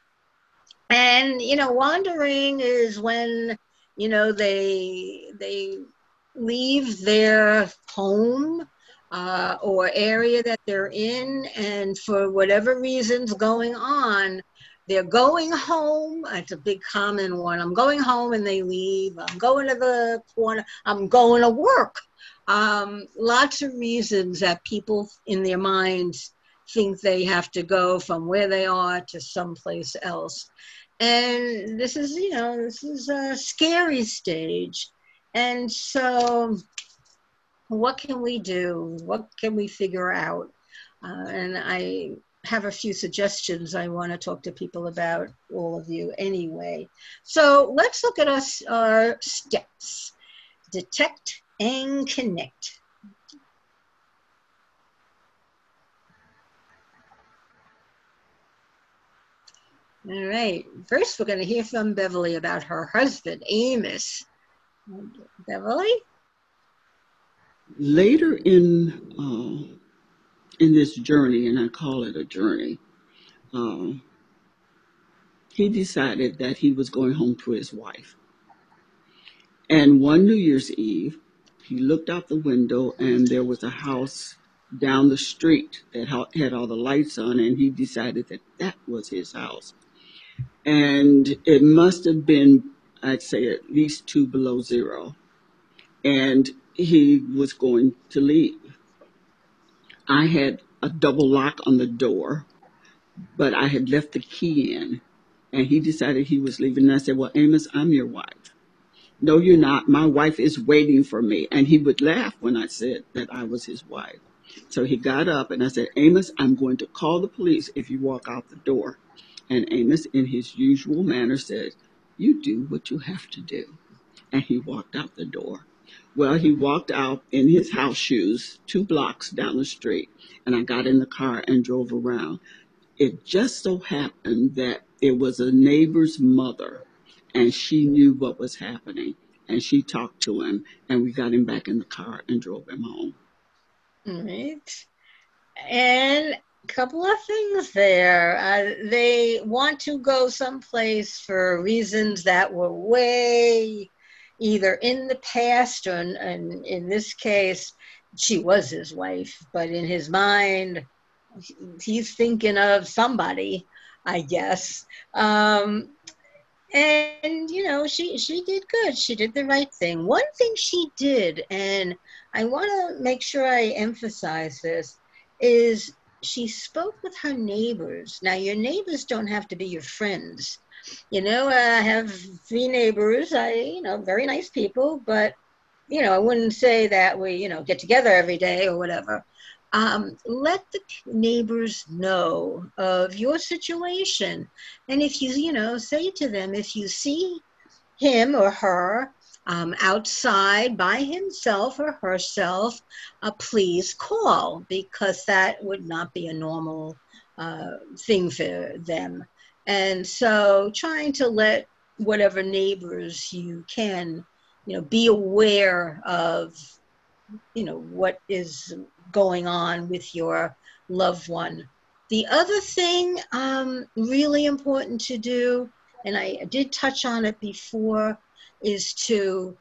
And, you know, wandering is when, you know, they, they leave their home uh, or area that they're in, and for whatever reasons going on, they're going home. It's a big common one. I'm going home and they leave. I'm going to the corner. I'm going to work. Um, lots of reasons that people in their minds think they have to go from where they are to someplace else. And this is, you know, this is a scary stage. And so, what can we do? What can we figure out? Uh, and I have a few suggestions I want to talk to people about, all of you anyway. So let's look at us, our steps. Detect and connect. All right, first we're going to hear from Beverly about her husband, Amos. Beverly?
Later in uh, in this journey, and I call it a journey, um, he decided that he was going home to his wife. And one New Year's Eve, he looked out the window and there was a house down the street that had all the lights on, and he decided that that was his house. And it must have been, I'd say, at least two below zero. And he was going to leave. I had a double lock on the door, but I had left the key in. And he decided he was leaving. And I said, Well, Amos, I'm your wife. No, you're not. My wife is waiting for me. And he would laugh when I said that I was his wife. So he got up and I said, Amos, I'm going to call the police if you walk out the door. And Amos, in his usual manner, said, You do what you have to do. And he walked out the door. Well, he walked out in his house shoes two blocks down the street, and I got in the car and drove around. It just so happened that it was a neighbor's mother, and she knew what was happening, and she talked to him, and we got him back in the car and drove him home.
All right. And a couple of things there. Uh, they want to go someplace for reasons that were way either in the past or in, in, in this case, she was his wife, but in his mind, he's thinking of somebody, I guess. Um, and you know, she she did good. She did the right thing. One thing she did, and I want to make sure I emphasize this, is she spoke with her neighbors. Now, your neighbors don't have to be your friends you know, I have three neighbors. I, you know, very nice people, but you know, I wouldn't say that we, you know, get together every day or whatever. Um, let the neighbors know of your situation, and if you, you know, say to them, if you see him or her um, outside by himself or herself, uh, please call because that would not be a normal uh, thing for them. And so trying to let whatever neighbors you can, you know, be aware of, you know, what is going on with your loved one. The other thing um, really important to do, and I did touch on it before, is to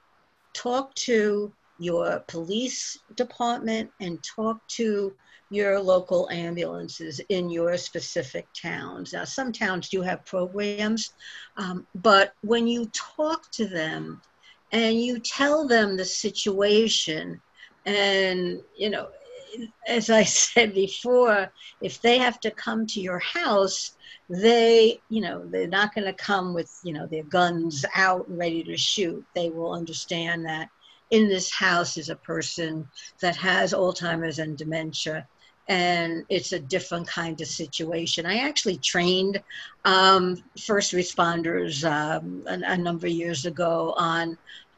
talk to your police department and talk to your local ambulances in your specific towns. Now, some towns do have programs, um, but when you talk to them and you tell them the situation, and you know, as I (laughs) said before, if they have to come to your house, they, you know, they're not going to come with, you know, their guns out and ready to shoot. They will understand that in this house is a person that has Alzheimer's and dementia and it's a different kind of situation. I actually trained um, first responders um, a, a, number of years ago on,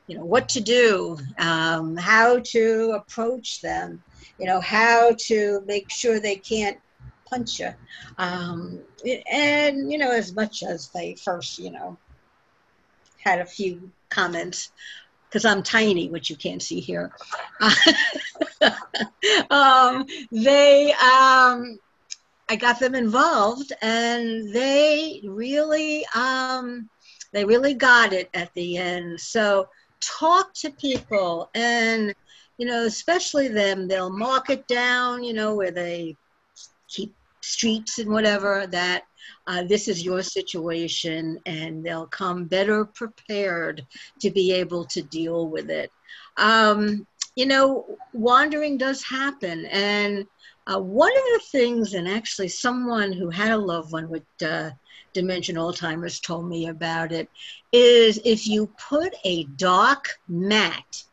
you know, what to do, um, how to approach them, you know, how to make sure they can't punch you, um, and you know, as much as they first, you know, had a few comments because I'm tiny, which you can't see here. (laughs) um, they, um, I got them involved, and they really, um, they really got it at the end. So talk to people, and you know, especially them. They'll mark it down, you know, where they keep streets and whatever that uh, this is your situation and they'll come better prepared to be able to deal with it. Um, you know wandering does happen and uh, one of the things and actually someone who had a loved one with uh, dementia alzheimer's told me about it is if you put a dark mat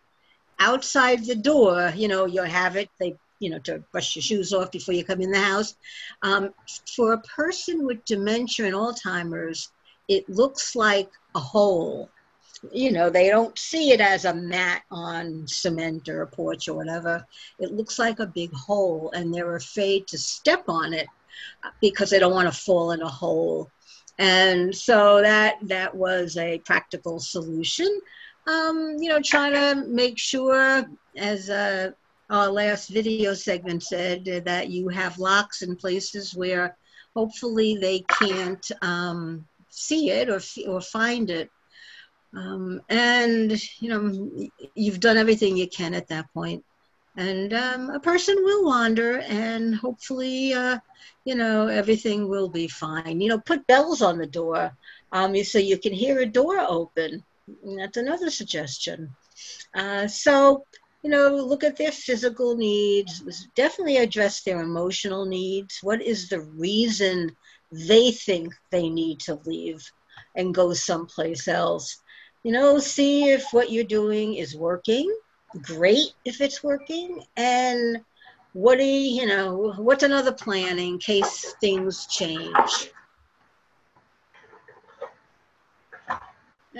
outside the door you know you have it they you know, to brush your shoes off before you come in the house. Um, for a person with dementia and Alzheimer's, it looks like a hole. You know, they don't see it as a mat on cement or a porch or whatever. It looks like a big hole, and they're afraid to step on it because they don't want to fall in a hole. And so that that was a practical solution. Um, you know, trying to make sure as a our last video segment said that you have locks in places where hopefully they can't um, see it or, or find it. Um, and, you know, you've done everything you can at that point. And um, a person will wander and hopefully, uh, you know, everything will be fine. You know, put bells on the door um, so you can hear a door open. That's another suggestion. Uh, so you know, look at their physical needs, definitely address their emotional needs. What is the reason they think they need to leave and go someplace else? You know, see if what you're doing is working. Great if it's working. And what do you, you know, what's another plan in case things change?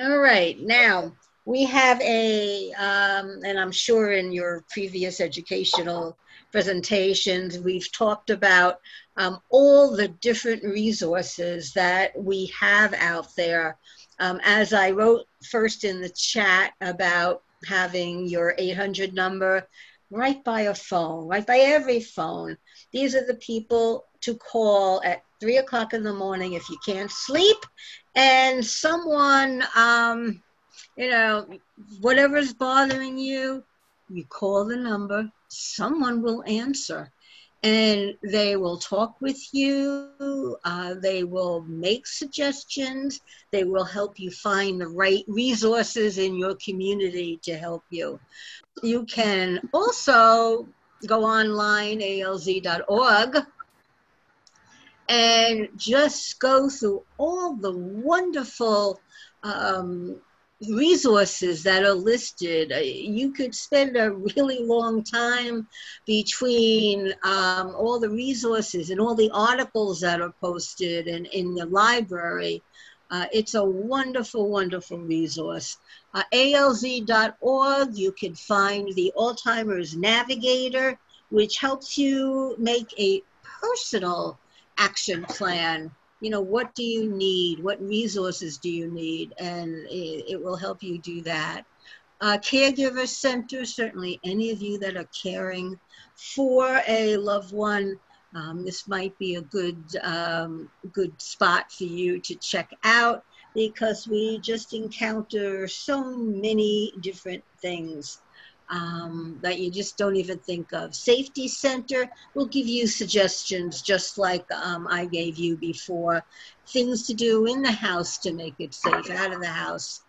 All right, now we have a, um, and I'm sure in your previous educational presentations, we've talked about um, all the different resources that we have out there. Um, as I wrote first in the chat about having your 800 number right by a phone, right by every phone. These are the people to call at three o'clock in the morning if you can't sleep. And someone, um, you know, whatever's bothering you, you call the number, someone will answer. And they will talk with you, uh, they will make suggestions, they will help you find the right resources in your community to help you. You can also go online, alz.org, and just go through all the wonderful um, resources that are listed. Uh, you could spend a really long time between um, all the resources and all the articles that are posted in, in the library. Uh, it's a wonderful, wonderful resource. Uh, ALZ.org, you can find the Alzheimer's Navigator, which helps you make a personal action plan you know, what do you need? What resources do you need? And it, it will help you do that. Uh, caregiver center, certainly any of you that are caring for a loved one, um, this might be a good, um, good spot for you to check out because we just encounter so many different things. Um, that you just don't even think of. Safety Center will give you suggestions, just like um, I gave you before, things to do in the house to make it safe, out of the house.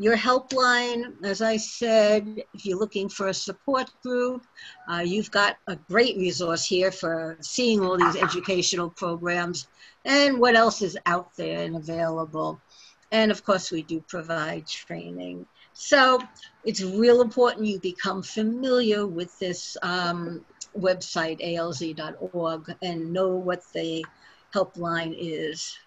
Your helpline, as I said, if you're looking for a support group, uh, you've got a great resource here for seeing all these educational programs and what else is out there and available. And of course, we do provide training. So it's real important you become familiar with this um, website, alz.org, and know what the helpline is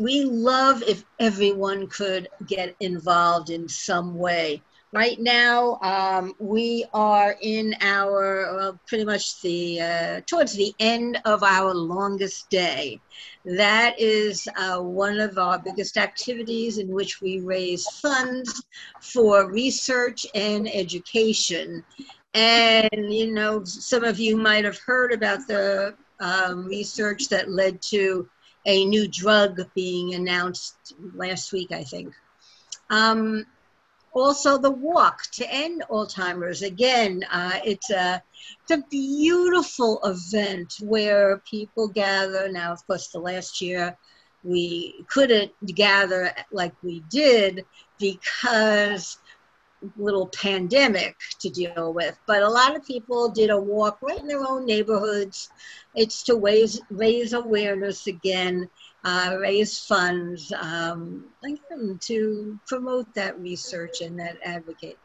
we love if everyone could get involved in some way. Right now, um, we are in our well, pretty much the uh, towards the end of our longest day. That is uh, one of our biggest activities in which we raise funds for research and education. And you know, some of you might have heard about the um, research that led to a new drug being announced last week, I think. Um, also, the walk to end Alzheimer's. Again, uh, it's a it's a beautiful event where people gather. Now, of course, the last year we couldn't gather like we did because little pandemic to deal with. But a lot of people did a walk right in their own neighborhoods. It's to raise, raise awareness again, uh, raise funds, um, to promote that research and that advocate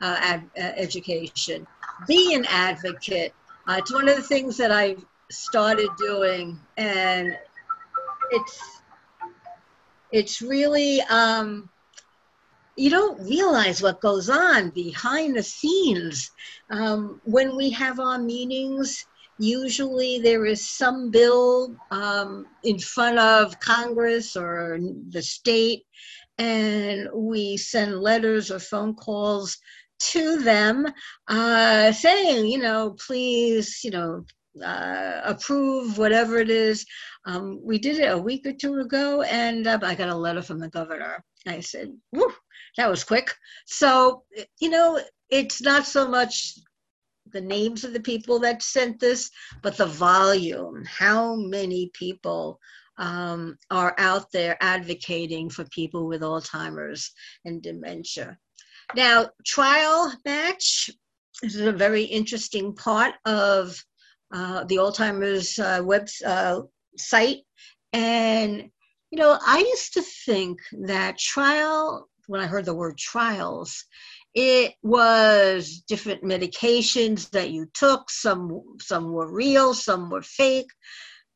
uh, ad, uh, education. Be an advocate. Uh, it's one of the things that I've started doing, and it's it's really um, you don't realize what goes on behind the scenes. Um, when we have our meetings, usually there is some bill um, in front of Congress or the state, and we send letters or phone calls to them uh, saying, you know, please, you know, uh, approve whatever it is. Um, we did it a week or two ago, and uh, I got a letter from the governor. I said, Woo, that was quick. So, you know, it's not so much the names of the people that sent this, but the volume. How many people um, are out there advocating for people with Alzheimer's and dementia? Now, trial match this is a very interesting part of uh, the Alzheimer's uh, web uh, site. And, you know, I used to think that trial when I heard the word trials, it was different medications that you took. Some some were real, some were fake,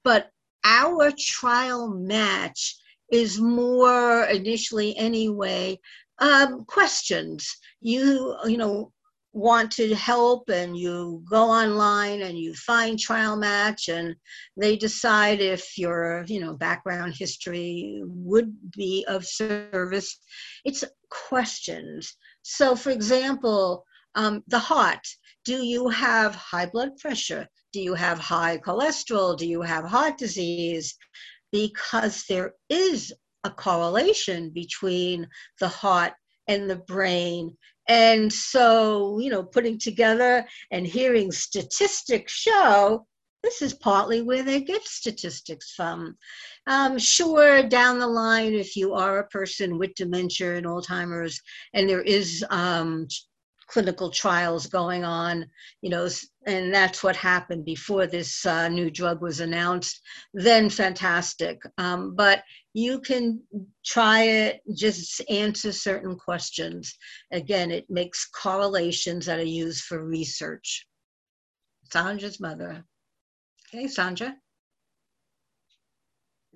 but our trial match is more initially anyway um, questions. You you know want to help and you go online and you find trial match and they decide if your you know background history would be of service it's questions. So for example um, the heart do you have high blood pressure? Do you have high cholesterol? Do you have heart disease? Because there is a correlation between the heart and the brain and so, you know, putting together and hearing statistics show this is partly where they get statistics from. Um, sure, down the line, if you are a person with dementia and Alzheimer's, and there is um, clinical trials going on, you know, and that's what happened before this uh, new drug was announced, then fantastic. Um, but you can try it, just answer certain questions. Again, it makes correlations that are used for research. Sandra's mother. Okay, Sandra.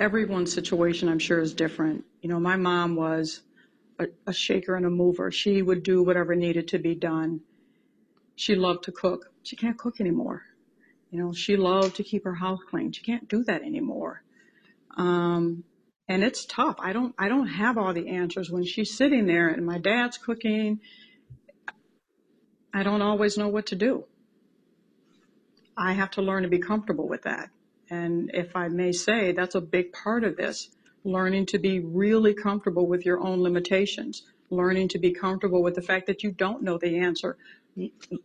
Everyone's situation, I'm sure, is different. You know, my mom was a, a shaker and a mover. She would do whatever needed to be done. She loved to cook. She can't cook anymore. You know, she loved to keep her house clean. She can't do that anymore. Um, and it's tough. I don't I don't have all the answers when she's sitting there and my dad's cooking. I don't always know what to do. I have to learn to be comfortable with that. And if I may say, that's a big part of this learning to be really comfortable with your own limitations, learning to be comfortable with the fact that you don't know the answer,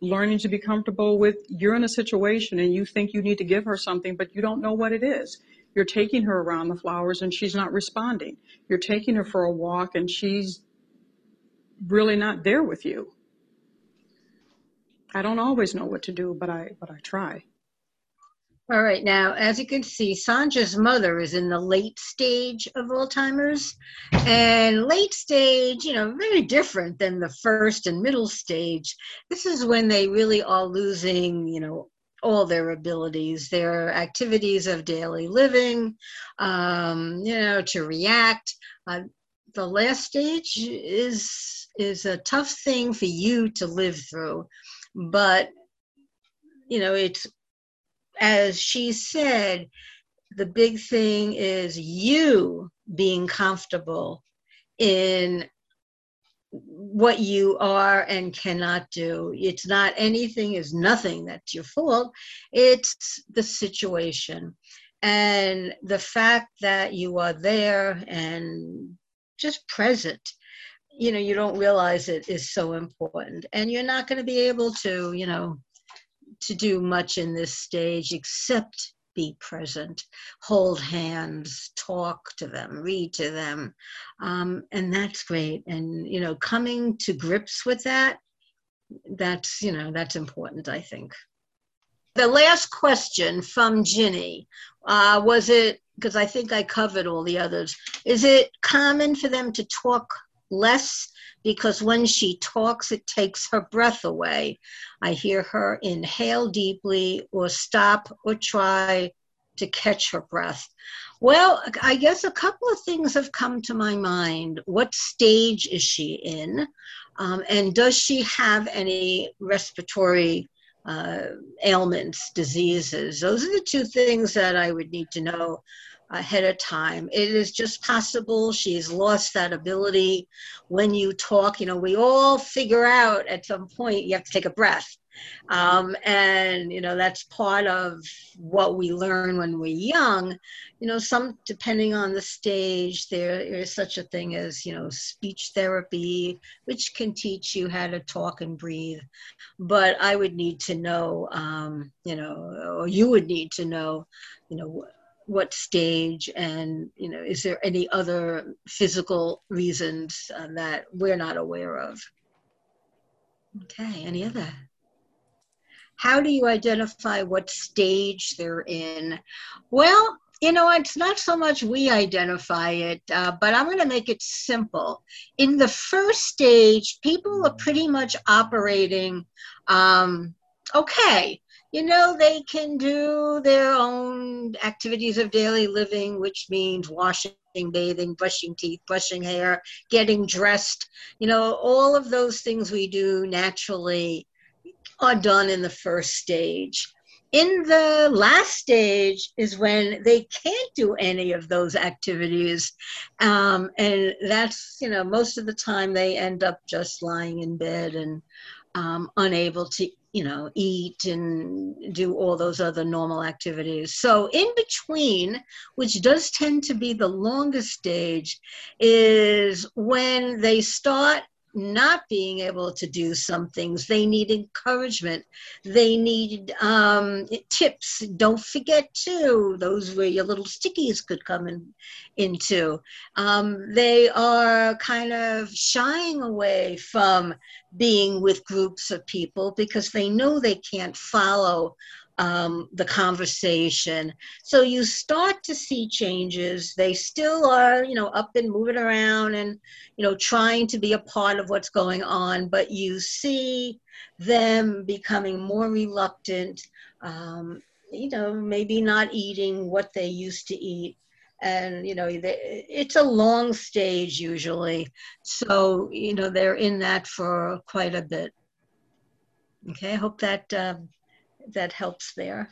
learning to be comfortable with you're in a situation and you think you need to give her something, but you don't know what it is. You're taking her around the flowers and she's not responding. You're taking her for a walk and she's really not there with you. I don't always know what to do, but I but I try.
All right, now, as you can see, Sandra's mother is in the late stage of Alzheimer's. And late stage, you know, very different than the first and middle stage. This is when they really are losing, you know, all their abilities, their activities of daily living, um, you know, to react. Uh, the last stage is is a tough thing for you to live through, but you know, it's as she said, the big thing is you being comfortable in what you are and cannot do. It's not anything is nothing that's your fault. It's the situation. And the fact that you are there and just present, you know, you don't realize it is so important. And you're not going to be able to, you know, to do much in this stage except be present, hold hands, talk to them, read to them. Um, and that's great. And, you know, coming to grips with that, that's, you know, that's important, I think. The last question from Ginny uh, was it, because I think I covered all the others, is it common for them to talk less because when she talks, it takes her breath away. I hear her inhale deeply or stop or try to catch her breath. Well, I guess a couple of things have come to my mind. What stage is she in? Um, and does she have any respiratory uh, ailments, diseases? Those are the two things that I would need to know ahead of time. It is just possible she's lost that ability. When you talk, you know, we all figure out at some point you have to take a breath. Um, and, you know, that's part of what we learn when we're young. You know, some, depending on the stage, there is such a thing as, you know, speech therapy, which can teach you how to talk and breathe. But I would need to know, um, you know, or you would need to know, you know, what stage and you know is there any other physical reasons uh, that we're not aware of? Okay any other? How do you identify what stage they're in? Well you know it's not so much we identify it uh, but i'm going to make it simple. In the first stage people are pretty much operating um, okay you know, they can do their own activities of daily living, which means washing, bathing, brushing teeth, brushing hair, getting dressed. You know, all of those things we do naturally are done in the first stage. In the last stage is when they can't do any of those activities. Um, and that's, you know, most of the time they end up just lying in bed and um, unable to you know, eat and do all those other normal activities. So, in between, which does tend to be the longest stage, is when they start not being able to do some things. They need encouragement. They need um, tips. Don't forget too, those where your little stickies could come in, into. Um, they are kind of shying away from being with groups of people because they know they can't follow um, the conversation. So you start to see changes. They still are, you know, up and moving around and, you know, trying to be a part of what's going on, but you see them becoming more reluctant, um, you know, maybe not eating what they used to eat. And, you know, it's a long stage usually. So, you know, they're in that for quite a bit. Okay, I hope that uh, that helps there.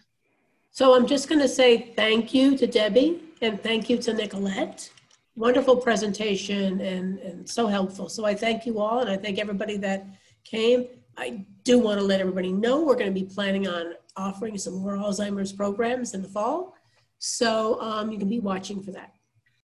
So I'm just going to say thank you to Debbie and thank you to Nicolette. Wonderful presentation and, and so helpful. So I thank you all and I thank everybody that came. I do want to let everybody know we're going to be planning on offering some more Alzheimer's programs in the fall. So um, you can be watching for that.